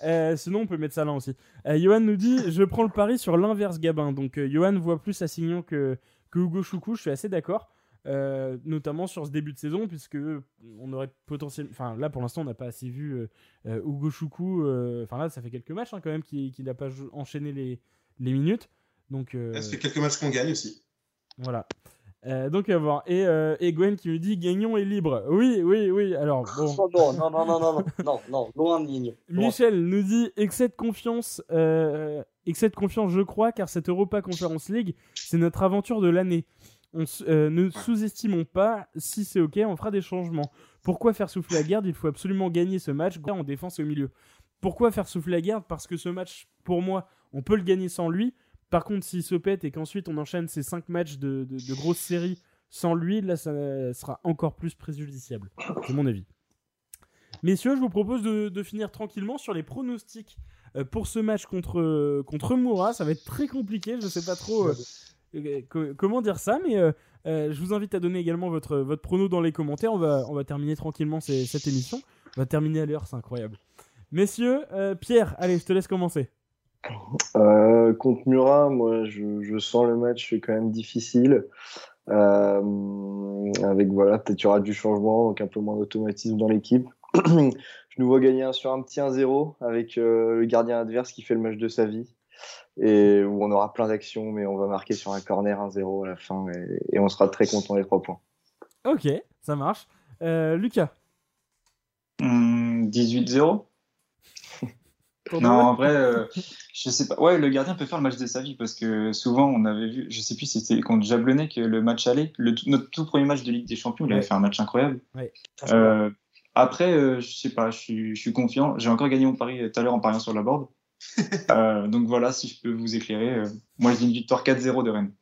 Speaker 3: Euh, sinon, on peut mettre ça là aussi. Johan nous dit Je prends le pari sur l'inverse Gabin. Donc, Johan voit plus Assignon que, que Hugo Choukou. Je suis assez d'accord. Euh, notamment sur ce début de saison, puisque on aurait potentiellement. Enfin, là pour l'instant, on n'a pas assez vu euh, euh, Hugo Choukou. Enfin, là, ça fait quelques matchs hein, quand même qui, n'a pas enchaîné les, les minutes. Donc,
Speaker 4: ça fait quelques matchs qu'on gagne aussi.
Speaker 3: Voilà. Donc à voir. Et, et, Gwen qui me dit Gagnon est libre. Oui, oui, oui. Alors bon.
Speaker 7: non, non, non, non, non, non, non, loin de ligne.
Speaker 3: Michel nous dit excès de confiance, excès de confiance, je crois, car cette Europa Conference League, c'est notre aventure de l'année. Euh, ne sous-estimons pas, si c'est ok, on fera des changements. Pourquoi faire souffler la garde? Il faut absolument gagner ce match en défense et au milieu. Pourquoi faire souffler la garde? Parce que ce match, pour moi, on peut le gagner sans lui. Par contre, s'il se pète et qu'ensuite on enchaîne ces 5 matchs de, de, grosses séries sans lui, là, ça sera encore plus préjudiciable. C'est mon avis. Messieurs, je vous propose de, finir tranquillement sur les pronostics euh, pour ce match contre, contre Moura. Ça va être très compliqué, je sais pas trop. Euh, euh, comment dire ça, mais je vous invite à donner également votre, votre prono dans les commentaires. On va, on va terminer tranquillement cette émission. On va terminer à l'heure, c'est incroyable. Messieurs, Pierre, allez, je te laisse commencer.
Speaker 5: Contre Murat, moi, je, sens le match quand même difficile. avec voilà, peut-être il y aura du changement, donc un peu moins d'automatisme dans l'équipe. je nous vois gagner sur un petit 1-0 avec le gardien adverse qui fait le match de sa vie et où on aura plein d'actions, mais on va marquer sur un corner 1-0 à la fin et, on sera très content des trois points.
Speaker 3: Ok, ça marche. Euh, Lucas
Speaker 6: 18-0 hmm, non, en vrai, euh, je sais pas. Ouais, le gardien peut faire le match de sa vie parce que souvent on avait vu, je sais plus si c'était contre Jablonnet que le match allait, le, notre tout premier match de Ligue des Champions, il avait fait un match incroyable. Euh, après, je sais pas, je suis, je suis confiant. J'ai encore gagné mon pari tout à l'heure en pariant sur la board. Euh, donc voilà, si je peux vous éclairer. Euh, moi, je dis une victoire 4-0 de Rennes.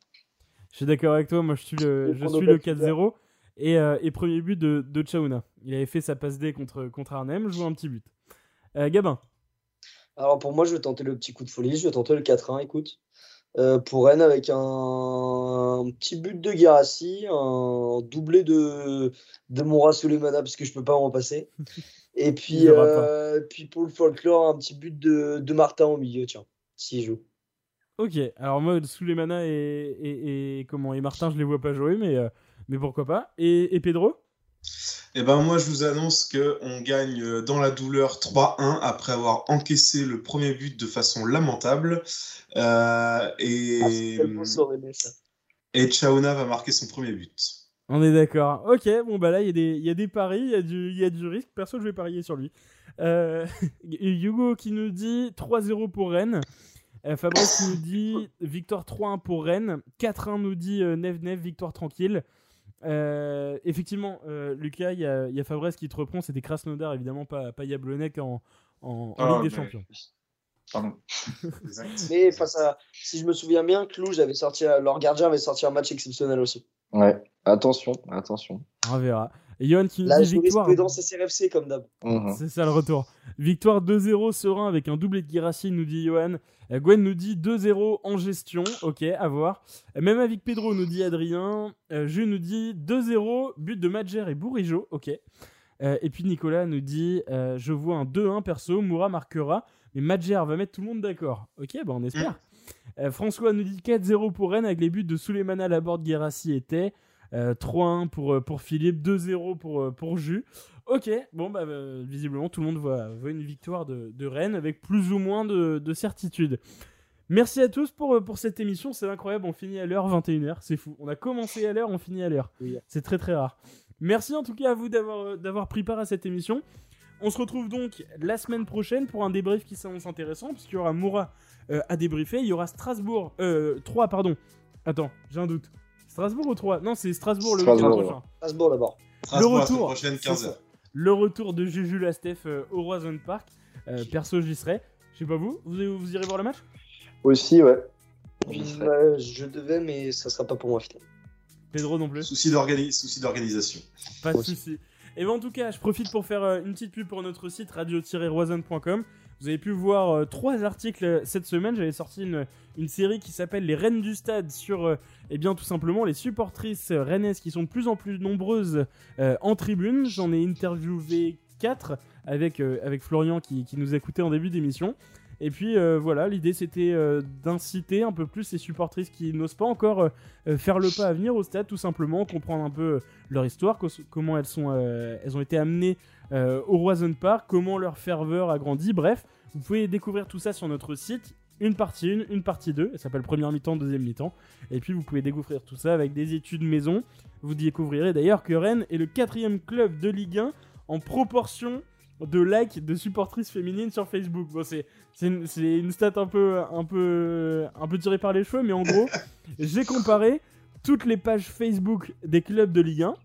Speaker 3: Je suis d'accord avec toi. Moi, je suis le, je suis le 4-0. Et, euh, et, premier but de, de Chauna. Il avait fait sa passe D contre, contre Arnhem. Je vois un petit but. Gabin
Speaker 7: Alors, pour moi, je vais tenter le petit coup de folie. Je vais tenter le 4-1. Écoute. pour Rennes avec un, petit but de Garassi, un doublé de, de Moura Souleymana parce que je peux pas en passer. Et puis, euh, puis pour le folklore, un petit but de, de Martin au milieu, tiens, s'il joue.
Speaker 3: Ok, alors moi, Souleymana et, et, et, comment, et Martin, je les vois pas jouer, mais, euh, mais pourquoi pas. Et, et Pedro?
Speaker 4: Eh ben moi, je vous annonce qu'on gagne euh, dans la douleur 3-1 après avoir encaissé le premier but de façon lamentable. Euh, et,
Speaker 7: ah,
Speaker 4: et Chauna va marquer son premier but.
Speaker 3: On est d'accord. Ok, bon bah là il y, y, a des paris, il y, a du, y a du risque. Perso, je vais parier sur lui. Euh, Hugo qui nous dit 3-0 pour Rennes. Euh, Fabrice qui nous dit victoire 3-1 pour Rennes. 4-1 nous dit euh, Neve Neve, victoire tranquille. Euh, effectivement, Lucas, il y a, y a, qui te reprend. C'était Krasnodar, évidemment, pas, pas Yablonec en, en,
Speaker 6: ah,
Speaker 3: Ligue des Champions.
Speaker 6: Pardon.
Speaker 7: mais face à, si je me souviens bien, Cluj avait sorti, leur gardien avait sorti un match exceptionnel aussi.
Speaker 5: Ouais, attention, attention.
Speaker 3: On verra. Yohan qui nous dit victoire.
Speaker 7: dans CRFC comme d'hab.
Speaker 3: Mhm. C'est ça le retour. Victoire 2-0 serein avec un doublé de Girassi, nous dit Johan. Euh, Gwen nous dit 2-0 en gestion. Ok, à voir. Euh, même avec Pedro, nous dit Adrien. Euh, Jules nous dit 2-0, but de Madjer et Bourigeau. Ok. et puis Nicolas nous dit Je vois un 2-1 perso, Moura marquera, mais Madjer va mettre tout le monde d'accord. Ok, bah on espère. François nous dit 4-0 pour Rennes avec les buts de Souleymana Laborde, Girassi et 3-1 pour, pour Philippe, 2-0 pour, pour Jus. Ok, bon, bah, euh, visiblement, tout le monde voit, une victoire de, Rennes avec plus ou moins de, certitude. Merci à tous pour, euh, pour cette émission, c'est incroyable, on finit à l'heure 21h, c'est fou. On a commencé à l'heure, on finit à l'heure. C'est très très rare. Merci en tout cas à vous d'avoir, euh, d'avoir pris part à cette émission. On se retrouve donc la semaine prochaine pour un débrief qui s'annonce intéressant, puisqu'il y aura Moura à débriefer, il y aura Strasbourg, euh, 3, pardon. Attends, j'ai un doute. Strasbourg ou 3 Non, c'est Strasbourg le week-end prochain.
Speaker 7: Strasbourg d'abord.
Speaker 4: le retour. prochaine 15
Speaker 3: le retour de Juju Lastef euh, au Roison Park. Euh, perso, j'y serai. Je sais pas vous, vous, irez voir le match?
Speaker 5: Aussi, ouais.
Speaker 7: je devais, mais ça sera pas pour moi finalement.
Speaker 3: Pedro non plus?
Speaker 4: Souci d'organisation.
Speaker 3: Pas de souci. Et ben, en tout cas, je profite pour faire euh, une petite pub pour notre site radio-roison.com. Vous avez pu voir trois articles cette semaine. J'avais sorti une, une, série qui s'appelle Les Reines du Stade sur eh bien tout simplement les supportrices rennaises qui sont de plus en plus nombreuses euh, en tribune. J'en ai interviewé 4 avec, euh, avec Florian qui, qui, nous écoutait en début d'émission. Et puis euh, voilà, l'idée c'était d'inciter un peu plus ces supportrices qui n'osent pas encore faire le pas à venir au stade, tout simplement, comprendre un peu leur histoire, comment elles, sont, elles ont été amenées au Roison Park, comment leur ferveur a grandi, bref. Vous pouvez découvrir tout ça sur notre site une partie 1, une partie 2. Ça s'appelle première mi-temps, deuxième mi-temps. Et puis vous pouvez découvrir tout ça avec des études maison. Vous découvrirez d'ailleurs que Rennes est le quatrième club de Ligue 1 en proportion de likes de supportrices féminines sur Facebook. Bon, c'est, une, une, stat un peu, un, peu, un peu tirée par les cheveux, mais en gros, j'ai comparé toutes les pages Facebook des clubs de Ligue 1.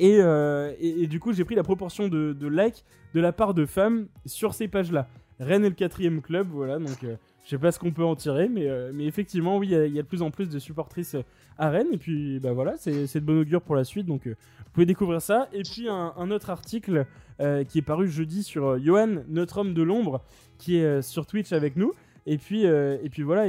Speaker 3: Euh, et, et, du coup, j'ai pris la proportion de, likes de la part de femmes sur ces pages-là. Rennes est le quatrième club, voilà, donc euh, je sais pas ce qu'on peut en tirer, mais, euh, effectivement, oui, il y, a de plus en plus de supportrices euh, à Rennes. Et puis, bah voilà, c'est de bon augure pour la suite. Donc, euh, vous pouvez découvrir ça. Et puis, un, autre article qui est paru jeudi sur Johan, notre homme de l'ombre, qui est sur Twitch avec nous. Et puis, et puis voilà,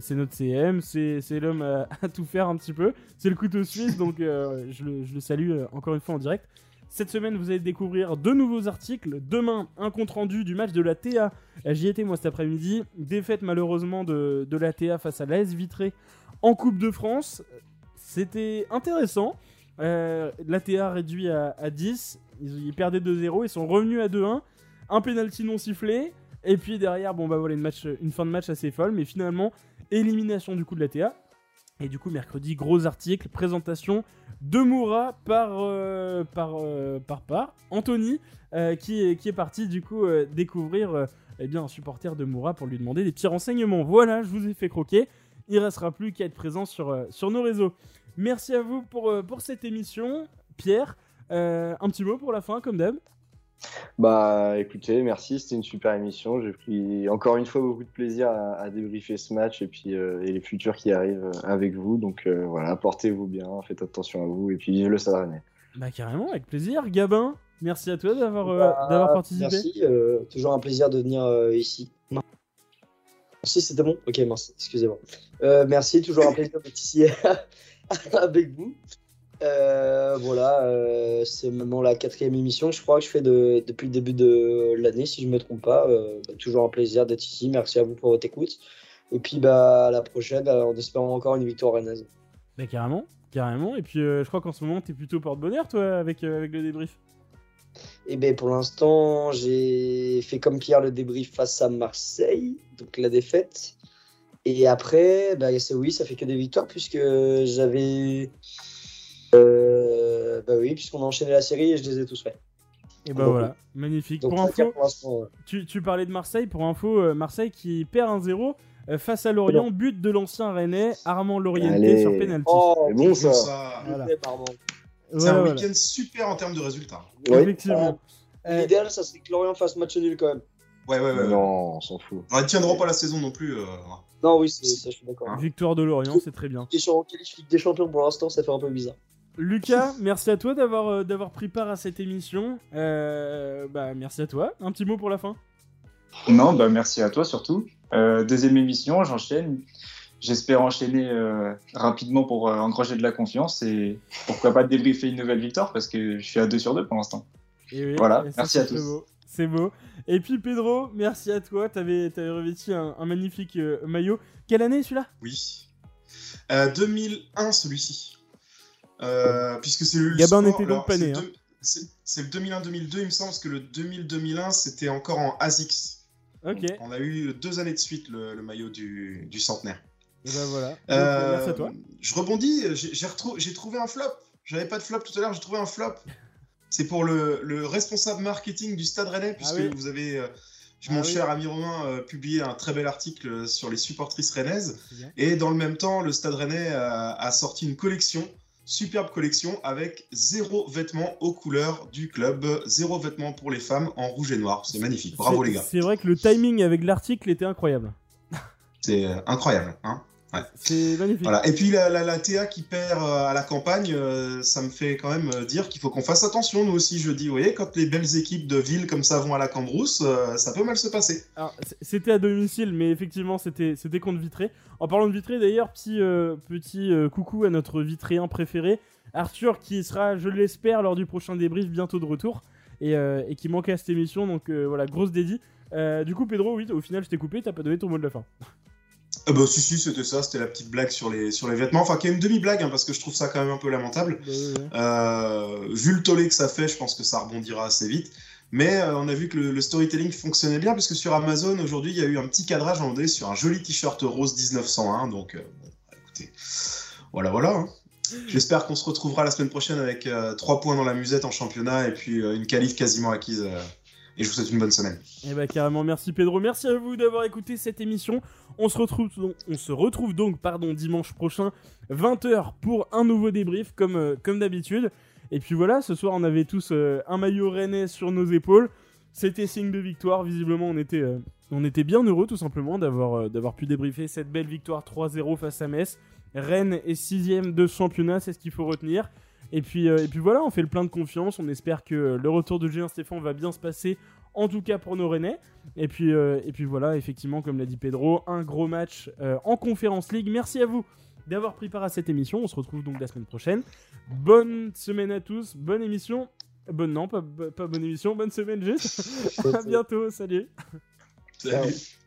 Speaker 3: c'est notre CM, c'est l'homme à, à, tout faire un petit peu. C'est le couteau suisse, donc je le, je, le, salue encore une fois en direct. Cette semaine, vous allez découvrir deux nouveaux articles. Demain, un compte rendu du match de la TA. J'y étais moi cet après-midi. Défaite malheureusement de, la TA face à l'AS Vitré en Coupe de France. C'était intéressant. Euh, la TA réduit à, 10. Ils, perdaient 2-0. Ils sont revenus à 2-1. Un penalty non sifflé. Et puis derrière, bon bah voilà, une, une fin de match assez folle. Mais finalement, élimination du coup de la TA. Et du coup, mercredi, gros article, présentation de Moura par, euh, par, euh, par, par, Anthony, euh, qui, est, qui est parti du coup découvrir eh bien, un supporter de Moura pour lui demander des petits renseignements. Voilà, je vous ai fait croquer. Il restera plus qu'à être présent sur, sur nos réseaux. Merci à vous pour, pour cette émission. Pierre, un petit mot pour la fin, comme d'hab
Speaker 5: bah écoutez, merci, c'était une super émission. J'ai pris encore une fois beaucoup de plaisir à, débriefer ce match et puis euh, et les futurs qui arrivent euh, avec vous. Donc euh, voilà, portez-vous bien, faites attention à vous et puis vive le Stade
Speaker 3: Bah carrément, avec plaisir. Gabin, merci à toi d'avoir bah, d'avoir participé.
Speaker 7: Merci, toujours un plaisir de venir ici. Merci, c'était bon. Ok, merci, excusez-moi. merci, toujours un plaisir d'être ici avec vous. Euh, voilà, euh, c'est maintenant la quatrième émission, je crois que je fais depuis le début de l'année, si je ne me trompe pas. Euh, bah, toujours un plaisir d'être ici. Merci à vous pour votre écoute. Et puis bah, à la prochaine, en espérant encore une victoire rennaise.
Speaker 3: Bah, carrément, carrément. Et puis je crois qu'en ce moment, tu es plutôt porte-bonheur, toi, avec, avec le débrief.
Speaker 7: Et eh ben pour l'instant, j'ai fait comme Pierre le débrief face à Marseille, donc la défaite. Et après, bah, oui, ça fait que des victoires puisque j'avais euh, bah oui, puisqu'on a enchaîné la série et je les ai tous faits.
Speaker 3: Et bah voilà, magnifique. pour info, tu, parlais de Marseille. Pour info, euh, Marseille qui perd 1-0 euh, face à Lorient, but de l'ancien Rennais Armand Lorienté sur penalty.
Speaker 7: Oh,
Speaker 4: c'est bon ça. C'est un week-end super en termes de résultats.
Speaker 3: Effectivement.
Speaker 7: L'idéal, ça serait que Lorient fasse match nul quand même.
Speaker 4: Ouais, ouais, ouais.
Speaker 5: Non, on s'en fout.
Speaker 4: On ne tiendra pas la saison non plus.
Speaker 7: Non, oui, ça, je suis d'accord.
Speaker 3: Victoire de Lorient, c'est très bien.
Speaker 7: Et sur Ligue des Champions pour l'instant, ça fait un peu bizarre.
Speaker 3: Lucas, merci à toi d'avoir euh, d'avoir pris part à cette émission. Euh, bah, merci à toi. Un petit mot pour la fin.
Speaker 6: Non, bah merci à toi surtout. Euh, deuxième émission, j'enchaîne. J'espère enchaîner rapidement pour engranger de la confiance et pourquoi pas débriefer une nouvelle victoire parce que je suis à 2 sur 2 pour l'instant. voilà, merci à tous.
Speaker 3: C'est beau. Et puis Pedro, merci à toi. Tu avais, revêtu un, magnifique maillot. Quelle année celui-là?
Speaker 4: Oui. 2001 celui-ci. Euh, puisque c'est le.
Speaker 3: Gabin n'était donc pas né.
Speaker 4: C'est le 2001-2002, il me semble, parce que le 2000-2001, c'était encore en ASICS.
Speaker 3: Ok.
Speaker 4: on a eu deux années de suite le, maillot du, du, centenaire.
Speaker 3: Et ben voilà.
Speaker 4: Euh, merci à toi. Je rebondis, j'ai trouvé un flop. J'avais pas de flop tout à l'heure, j'ai trouvé un flop. C'est pour le, le, responsable marketing du Stade Rennais, puisque ah vous avez, euh, mon ah cher ami Romain, publié un très bel article sur les supportrices rennaises. Et dans le même temps, le Stade Rennais a sorti une collection Superbe collection avec zéro vêtement aux couleurs du club, zéro vêtement pour les femmes en rouge et noir. C'est magnifique. Bravo les gars.
Speaker 3: C'est vrai que le timing avec l'article était incroyable.
Speaker 4: C'est euh, incroyable. Hein
Speaker 3: c'est magnifique.
Speaker 4: Voilà. Et puis la, la, TA qui perd euh, à la campagne, euh, ça me fait quand même euh, dire qu'il faut qu'on fasse attention, nous aussi, je dis. Vous voyez, quand les belles équipes de ville comme ça vont à la Cambrousse, ça peut mal se passer.
Speaker 3: C'était à domicile, mais effectivement, c'était contre Vitré. En parlant de Vitré, d'ailleurs, petit, petit coucou à notre Vitréen préféré, Arthur, qui sera, je l'espère, lors du prochain débrief, bientôt de retour. Et, et qui manquait à cette émission, donc voilà, grosse dédie. du coup, Pedro, oui, au final, je t'ai coupé, t'as pas donné ton mot de la fin.
Speaker 4: Ah bah si si c'était ça, c'était la petite blague sur les, sur les vêtements, enfin qui est une demi-blague hein, parce que je trouve ça quand même un peu lamentable. Euh, vu le tollé que ça fait, je pense que ça rebondira assez vite. Mais euh, on a vu que le, storytelling fonctionnait bien parce que sur Amazon aujourd'hui il y a eu un petit cadrage en D sur un joli t-shirt rose 1901, donc euh, écoutez, voilà voilà. Hein. J'espère qu'on se retrouvera la semaine prochaine avec 3 points dans la musette en championnat et puis une qualif quasiment acquise et je vous souhaite une bonne semaine.
Speaker 3: Et eh bah carrément, merci Pedro, merci à vous d'avoir écouté cette émission. On se retrouve donc, on se retrouve donc pardon, dimanche prochain, 20h pour un nouveau débrief comme, euh, comme d'habitude. Et puis voilà, ce soir on avait tous euh, un maillot rennais sur nos épaules. C'était signe de victoire, visiblement on était, euh, on était bien heureux tout simplement d'avoir d'avoir pu débriefer cette belle victoire 3-0 face à Metz. Rennes est sixième de championnat, c'est ce qu'il faut retenir. Et puis, euh, et puis voilà, on fait le plein de confiance. On espère que le retour de Julien Stéphane va bien se passer, en tout cas pour nos Rennais. Et puis, euh, et puis voilà, effectivement, comme l'a dit Pedro, un gros match euh, en Conférence League. Merci à vous d'avoir pris part à cette émission. On se retrouve donc la semaine prochaine. Bonne semaine à tous, bonne émission. Bonne, non, pas, pas bonne émission, bonne semaine juste. à bientôt, salut.
Speaker 4: Salut.